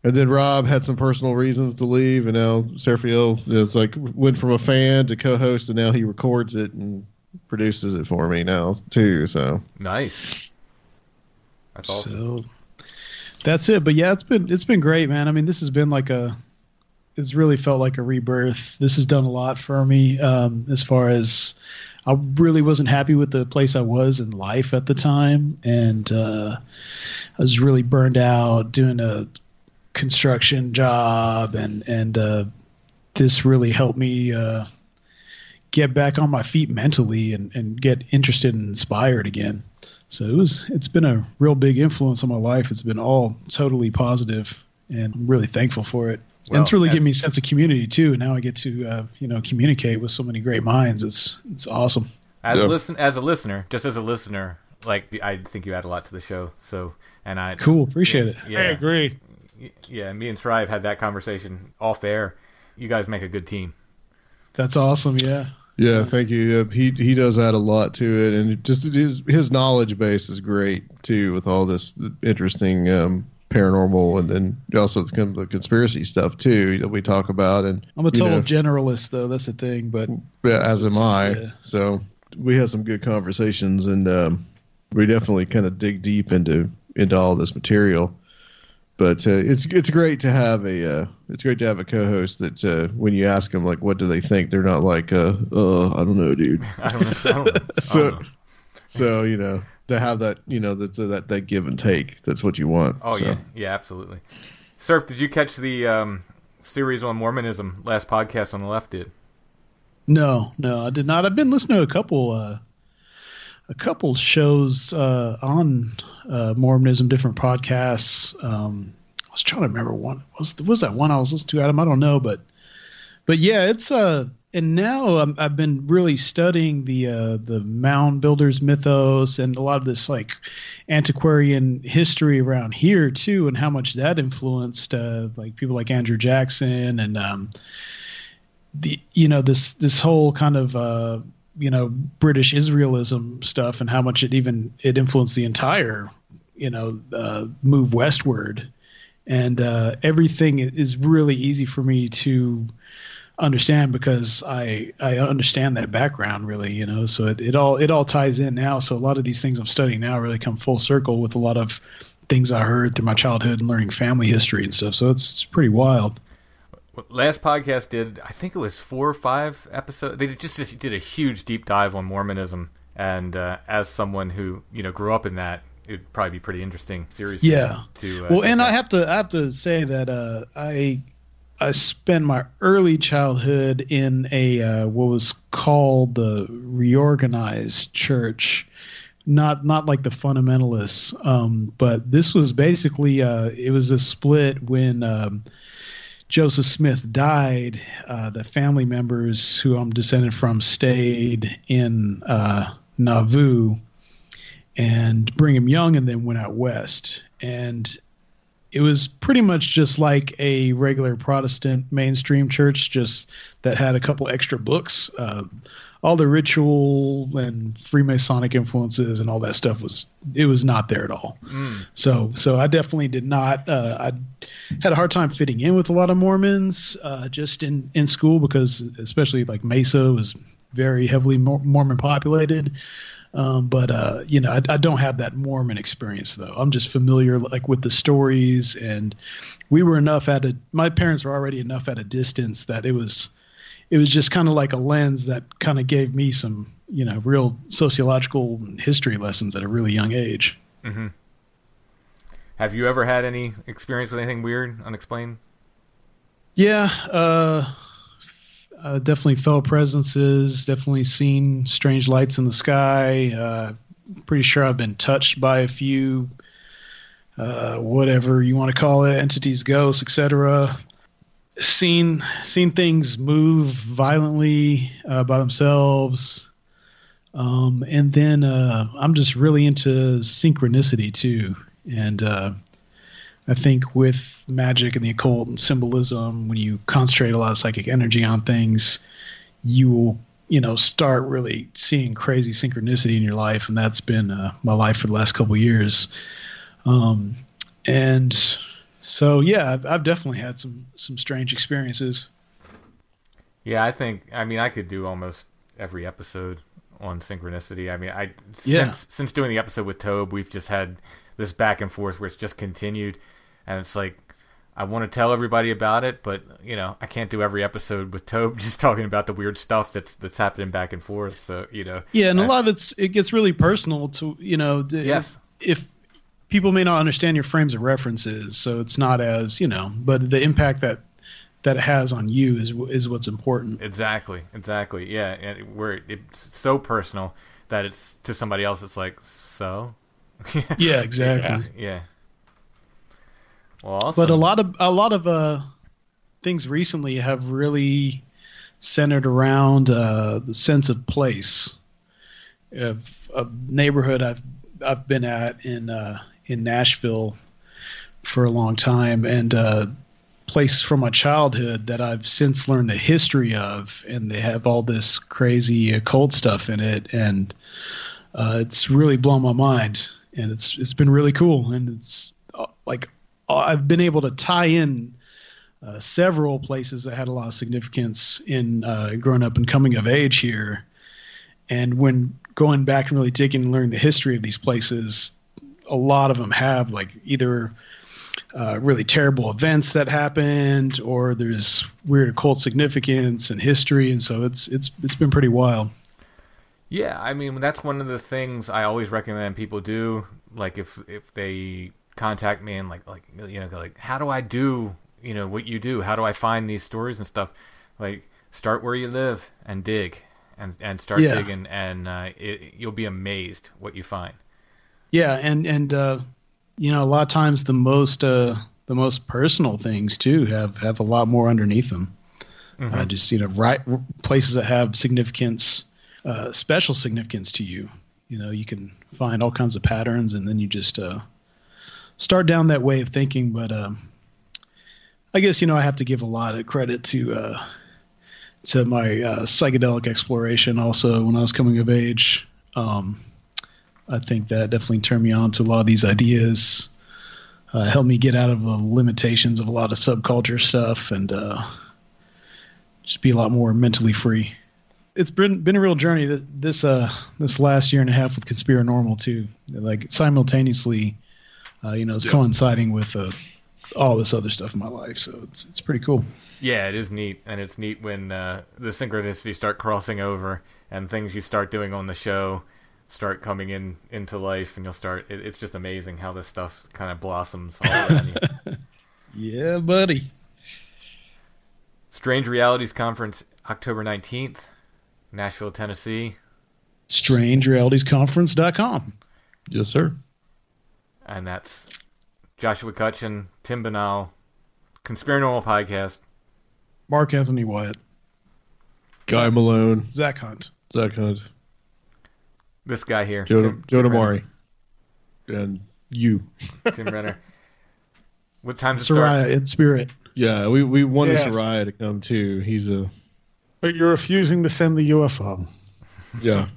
and then Rob had some personal reasons to leave, and now Sergio is like went from a fan to co-host, and now he records it and produces it for me now too. So Nice. That's awesome. So that's it. But yeah, it's been it's been great, man. I mean, this has been like a it's really felt like a rebirth. This has done a lot for me um, as far as I really wasn't happy with the place I was in life at the time, and uh, I was really burned out doing a construction job, and and uh, this really helped me uh, get back on my feet mentally and, and get interested and inspired again. So it was it's been a real big influence on my life. It's been all totally positive, and I'm really thankful for it. Well, and it's really as- given me a sense of community too. Now I get to uh, you know communicate with so many great minds. It's it's awesome. As Yeah. a listen, as a listener, just as a listener, like I think you add a lot to the show. So, and I Cool, appreciate it. Yeah, I agree. Yeah, me and Strive had that conversation off air. You guys make a good team. That's awesome. Yeah. yeah, thank you. Yeah, he he does add a lot to it, and just his his knowledge base is great too, with all this interesting um, paranormal and then also the, kind of the conspiracy stuff too that we talk about. And I'm a you total know, generalist though. That's the thing. But Yeah, as am I. yeah. So we had some good conversations, and um, we definitely kind of dig deep into into all this material. But uh, it's it's great to have a uh, it's great to have a co-host that uh, when you ask them like what do they think, they're not like uh, uh I don't know, dude. I don't know. I don't know. I So don't know. so you know to have that you know that that that give and take that's what you want. Oh So, yeah, yeah, absolutely. Surf, did you catch the um, series on Mormonism last podcast on the left? Did no, no, I did not. I've been listening to a couple uh, a couple shows uh, on uh, Mormonism, different podcasts. Um, I was trying to remember one. Was was that one I was listening to? Adam, I don't know, but but yeah, it's uh and now I'm, I've been really studying the uh, the mound builders mythos and a lot of this like antiquarian history around here too, and how much that influenced uh, like people like Andrew Jackson and um, the you know this this whole kind of uh, you know British Israelism stuff and how much it even it influenced the entire you know uh, move westward. And uh, everything is really easy for me to understand because I I understand that background really you know so it, it all it all ties in now so a lot of these things I'm studying now really come full circle with a lot of things I heard through my childhood and learning family history and stuff so it's, it's pretty wild last podcast did I think it was four or five episodes. They just, just did a huge deep dive on Mormonism, and uh, as someone who you know grew up in that, it'd probably be pretty interesting series. Yeah. To uh, well, and I have to I have to say that uh, I I spent my early childhood in a uh, what was called the reorganized church, not not like the fundamentalists, um, but this was basically uh, it was a split when. Um, Joseph Smith died, uh, the family members who I'm descended from stayed in uh, Nauvoo and Brigham Young, and then went out west. And it was pretty much just like a regular Protestant mainstream church, just that had a couple extra books. Uh, all the ritual and Freemasonic influences and all that stuff was it was not there at all. So so I definitely did not. Uh, I had a hard time fitting in with a lot of Mormons uh, just in in school because especially like Mesa was very heavily Mormon populated. Um, but uh, you know, I, I don't have that Mormon experience though. I'm just familiar like with the stories, and we were enough at a. My parents were already enough at a distance that it was, it was just kind of like a lens that kind of gave me some, you know, real sociological history lessons at a really young age. Mm-hmm. Have you ever had any experience with anything weird, unexplained? Yeah, uh, uh, definitely felt presences. Definitely seen strange lights in the sky. Uh, pretty sure I've been touched by a few, uh, whatever you want to call it, entities, ghosts, etc. Seen seen things move violently uh, by themselves. Um, and then uh, I'm just really into synchronicity too, and uh, I think with magic and the occult and symbolism, when you concentrate a lot of psychic energy on things, you will, you know, start really seeing crazy synchronicity in your life, and that's been uh, my life for the last couple of years. Um, and So yeah, I've, I've definitely had some some strange experiences. Yeah, I think. I mean, I could do almost every episode on synchronicity. I mean, I Yeah. since since doing the episode with Tobe, we've just had this back and forth where it's just continued, and it's like I want to tell everybody about it, but you know, I can't do every episode with Tobe just talking about the weird stuff that's that's happening back and forth. So you know, Yeah, and a I- lot of it's it gets really personal to you know. Yes. If people may not understand your frames of references, so it's not as you know, but the impact that that it has on you is is what's important. Exactly, exactly. Yeah, and where it's so personal that it's to somebody else. It's like so. Yeah, exactly. Yeah. Well, awesome. But a lot of a lot of uh, things recently have really centered around uh, the sense of place of a neighborhood I've I've been at in uh, in Nashville for a long time, and uh, place from my childhood that I've since learned the history of, and they have all this crazy occult stuff in it, and uh, it's really blown my mind, and it's it's been really cool, and it's uh, like I've been able to tie in uh, several places that had a lot of significance in uh, growing up and coming of age here, and when going back and really digging and learning the history of these places, a lot of them have like either uh, really terrible events that happened, or there's weird occult significance and history, and so it's it's it's been pretty wild. Yeah, I mean that's one of the things I always recommend people do. Like if if they contact me and like like you know like how do I do you know what you do? How do I find these stories and stuff? Like start where you live and dig and and start Yeah. digging and uh, it, you'll be amazed what you find. Yeah, and and uh, you know a lot of times the most uh, the most personal things too have have a lot more underneath them. Uh, just you know, right places that have significance, uh, special significance to you. You know, you can find all kinds of patterns, and then you just uh, start down that way of thinking. But um, I guess you know I have to give a lot of credit to uh, to my uh, psychedelic exploration. Also, when I was coming of age, um, I think that definitely turned me on to a lot of these ideas. Uh, helped me get out of the limitations of a lot of subculture stuff and uh, just be a lot more mentally free. It's been been a real journey this uh this last year and a half with Conspiranormal too. Like simultaneously, uh, you know, it's coinciding with uh, all this other stuff in my life. So it's it's pretty cool. Yeah, it is neat, and it's neat when uh, the synchronicity start crossing over and things you start doing on the show start coming in into life, and you'll start. It, it's just amazing how this stuff kind of blossoms all. Yeah, buddy. Strange Realities Conference, October 19th, Nashville, Tennessee. StrangeRealitiesConference.com. Yes, sir. And that's Joshua Cutchin, Tim Binnall, Conspiranormal Podcast. Mark Anthony Wyatt, Guy Malone, Zach Hunt. Zach Hunt, This guy here, Joe, Tim, Joe Tim Damari, and you. Tim Renner. What time to start? In spirit. Yeah, we, we wanted Yes. Seriah to come too. He's a But you're refusing to send the UFO. yeah.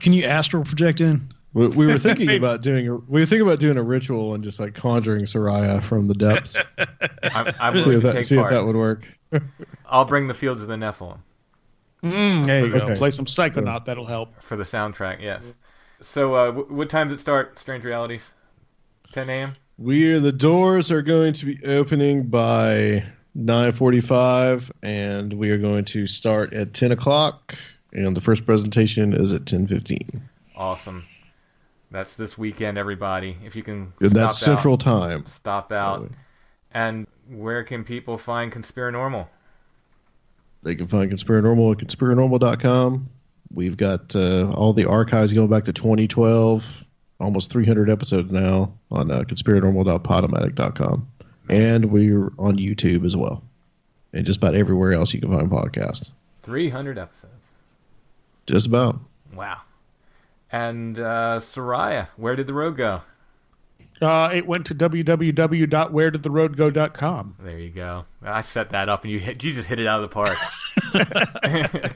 Can you astral project in? We, we were thinking about doing a we were thinking about doing a ritual and just like conjuring Seriah from the depths. I'm, I'm see if to that take see if that would work. I'll bring the Fields of the Nephilim Mm, there you go. Okay. Play some Psychonaut. That'll help. for the soundtrack. Yes. So, uh, w- what time does it start? Strange Realities. 10 a.m. We're the doors are going to be opening by nine forty five, and we are going to start at ten o'clock. And the first presentation is at ten fifteen. Awesome. That's this weekend, everybody. If you can, And stop that's out, Central Time. Stop out. And where can people find Conspiranormal? They can find Conspiranormal at conspiranormal.com. We've got uh, all the archives going back to 2012, almost 300 episodes now on uh, conspiranormal.podomatic.com. And we're on YouTube as well. And just about everywhere else you can find podcasts. 300 episodes. Just about. Wow. And uh, Seriah, where did the road go? Uh, it went to www.wheredidtheroadgo.com. There you go. I set that up, and you hit, you just hit it out of the park.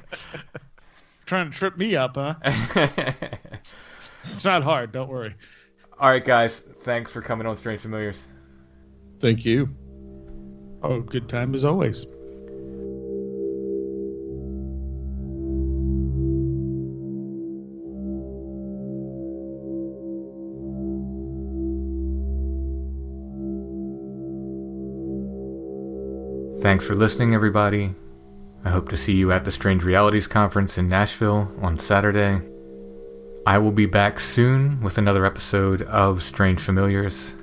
Trying to trip me up, huh? it's not hard. Don't worry. All right, guys. Thanks for coming on Strange Familiars. Thank you. Oh, good time as always. Thanks for listening, everybody. I hope to see you at the Strange Realities Conference in Nashville on Saturday. I will be back soon with another episode of Strange Familiars.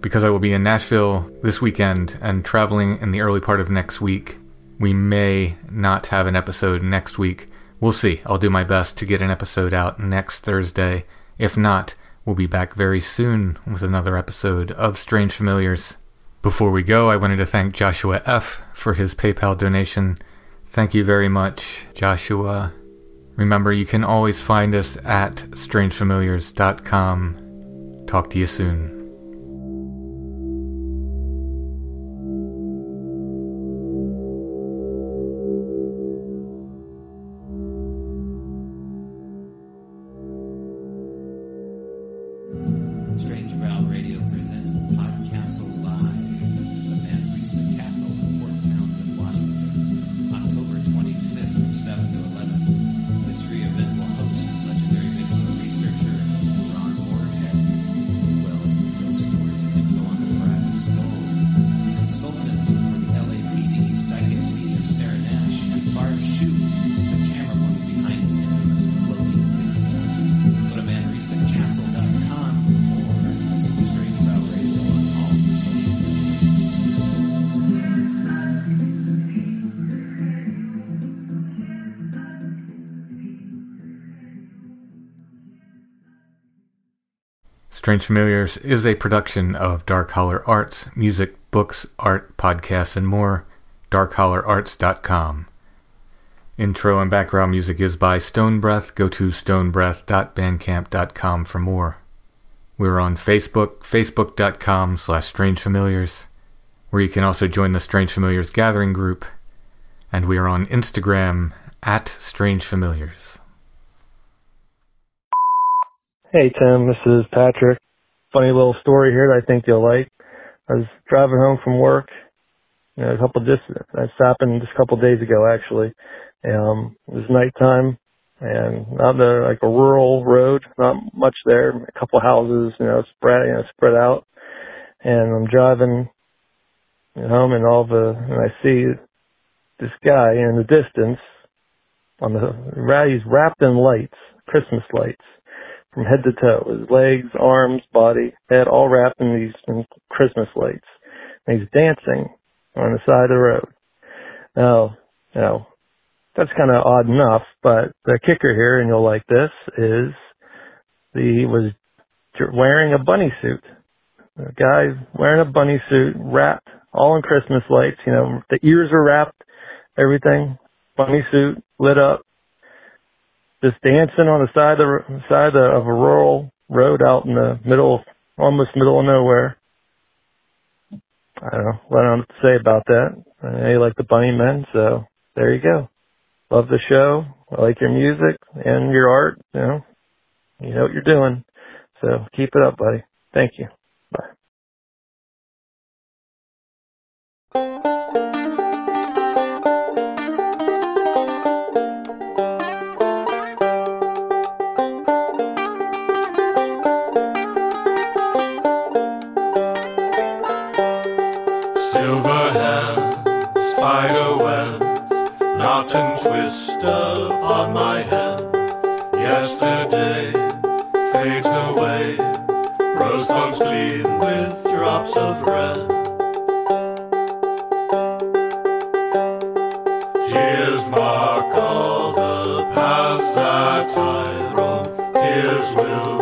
Because I will be in Nashville this weekend and traveling in the early part of next week, we may not have an episode next week. We'll see. I'll do my best to get an episode out next Thursday. If not, we'll be back very soon with another episode of Strange Familiars. Before we go, I wanted to thank Joshua F. for his PayPal donation. Thank you very much, Joshua. Remember, you can always find us at strangefamiliars.com. Talk to you soon. Strange Familiars is a production of Dark Holler Arts, music, books, art, podcasts, and more. DarkHollerArts.com. Intro and background music is by Stone Breath. Go to stonebreath.bandcamp.com for more. We're on Facebook, facebook.com slash strangefamiliars, where you can also join the Strange Familiars Gathering group. And we are on Instagram at Strange Familiars. Hey Tim, this is Patrick. Funny little story here that I think you'll like. I was driving home from work, you know, a couple just this happened just a couple days ago actually. Um, it was nighttime and on the like a rural road, not much there, a couple houses, you know, spread you know, spread out. And I'm driving home and all the and I see this guy in the distance on the he's wrapped in lights, Christmas lights from head to toe. His legs, arms, body, head all wrapped in these in Christmas lights. And he's dancing on the side of the road. Now, you know, that's kind of odd enough, but the kicker here, and you'll like this, is he was wearing a bunny suit. The guy wearing a bunny suit, wrapped all in Christmas lights. You know, the ears are wrapped, everything. Bunny suit lit up, just dancing on the side of the side of a rural road out in the middle, almost middle of nowhere. I don't know what I don't have to say about that. I know you like the Bunny Men, so there you go. Love the show. I like your music and your art. You know, you know what you're doing. So keep it up, buddy. Thank you. Bye. Gleam with drops of red. Tears mark all the paths that I roam. Tears will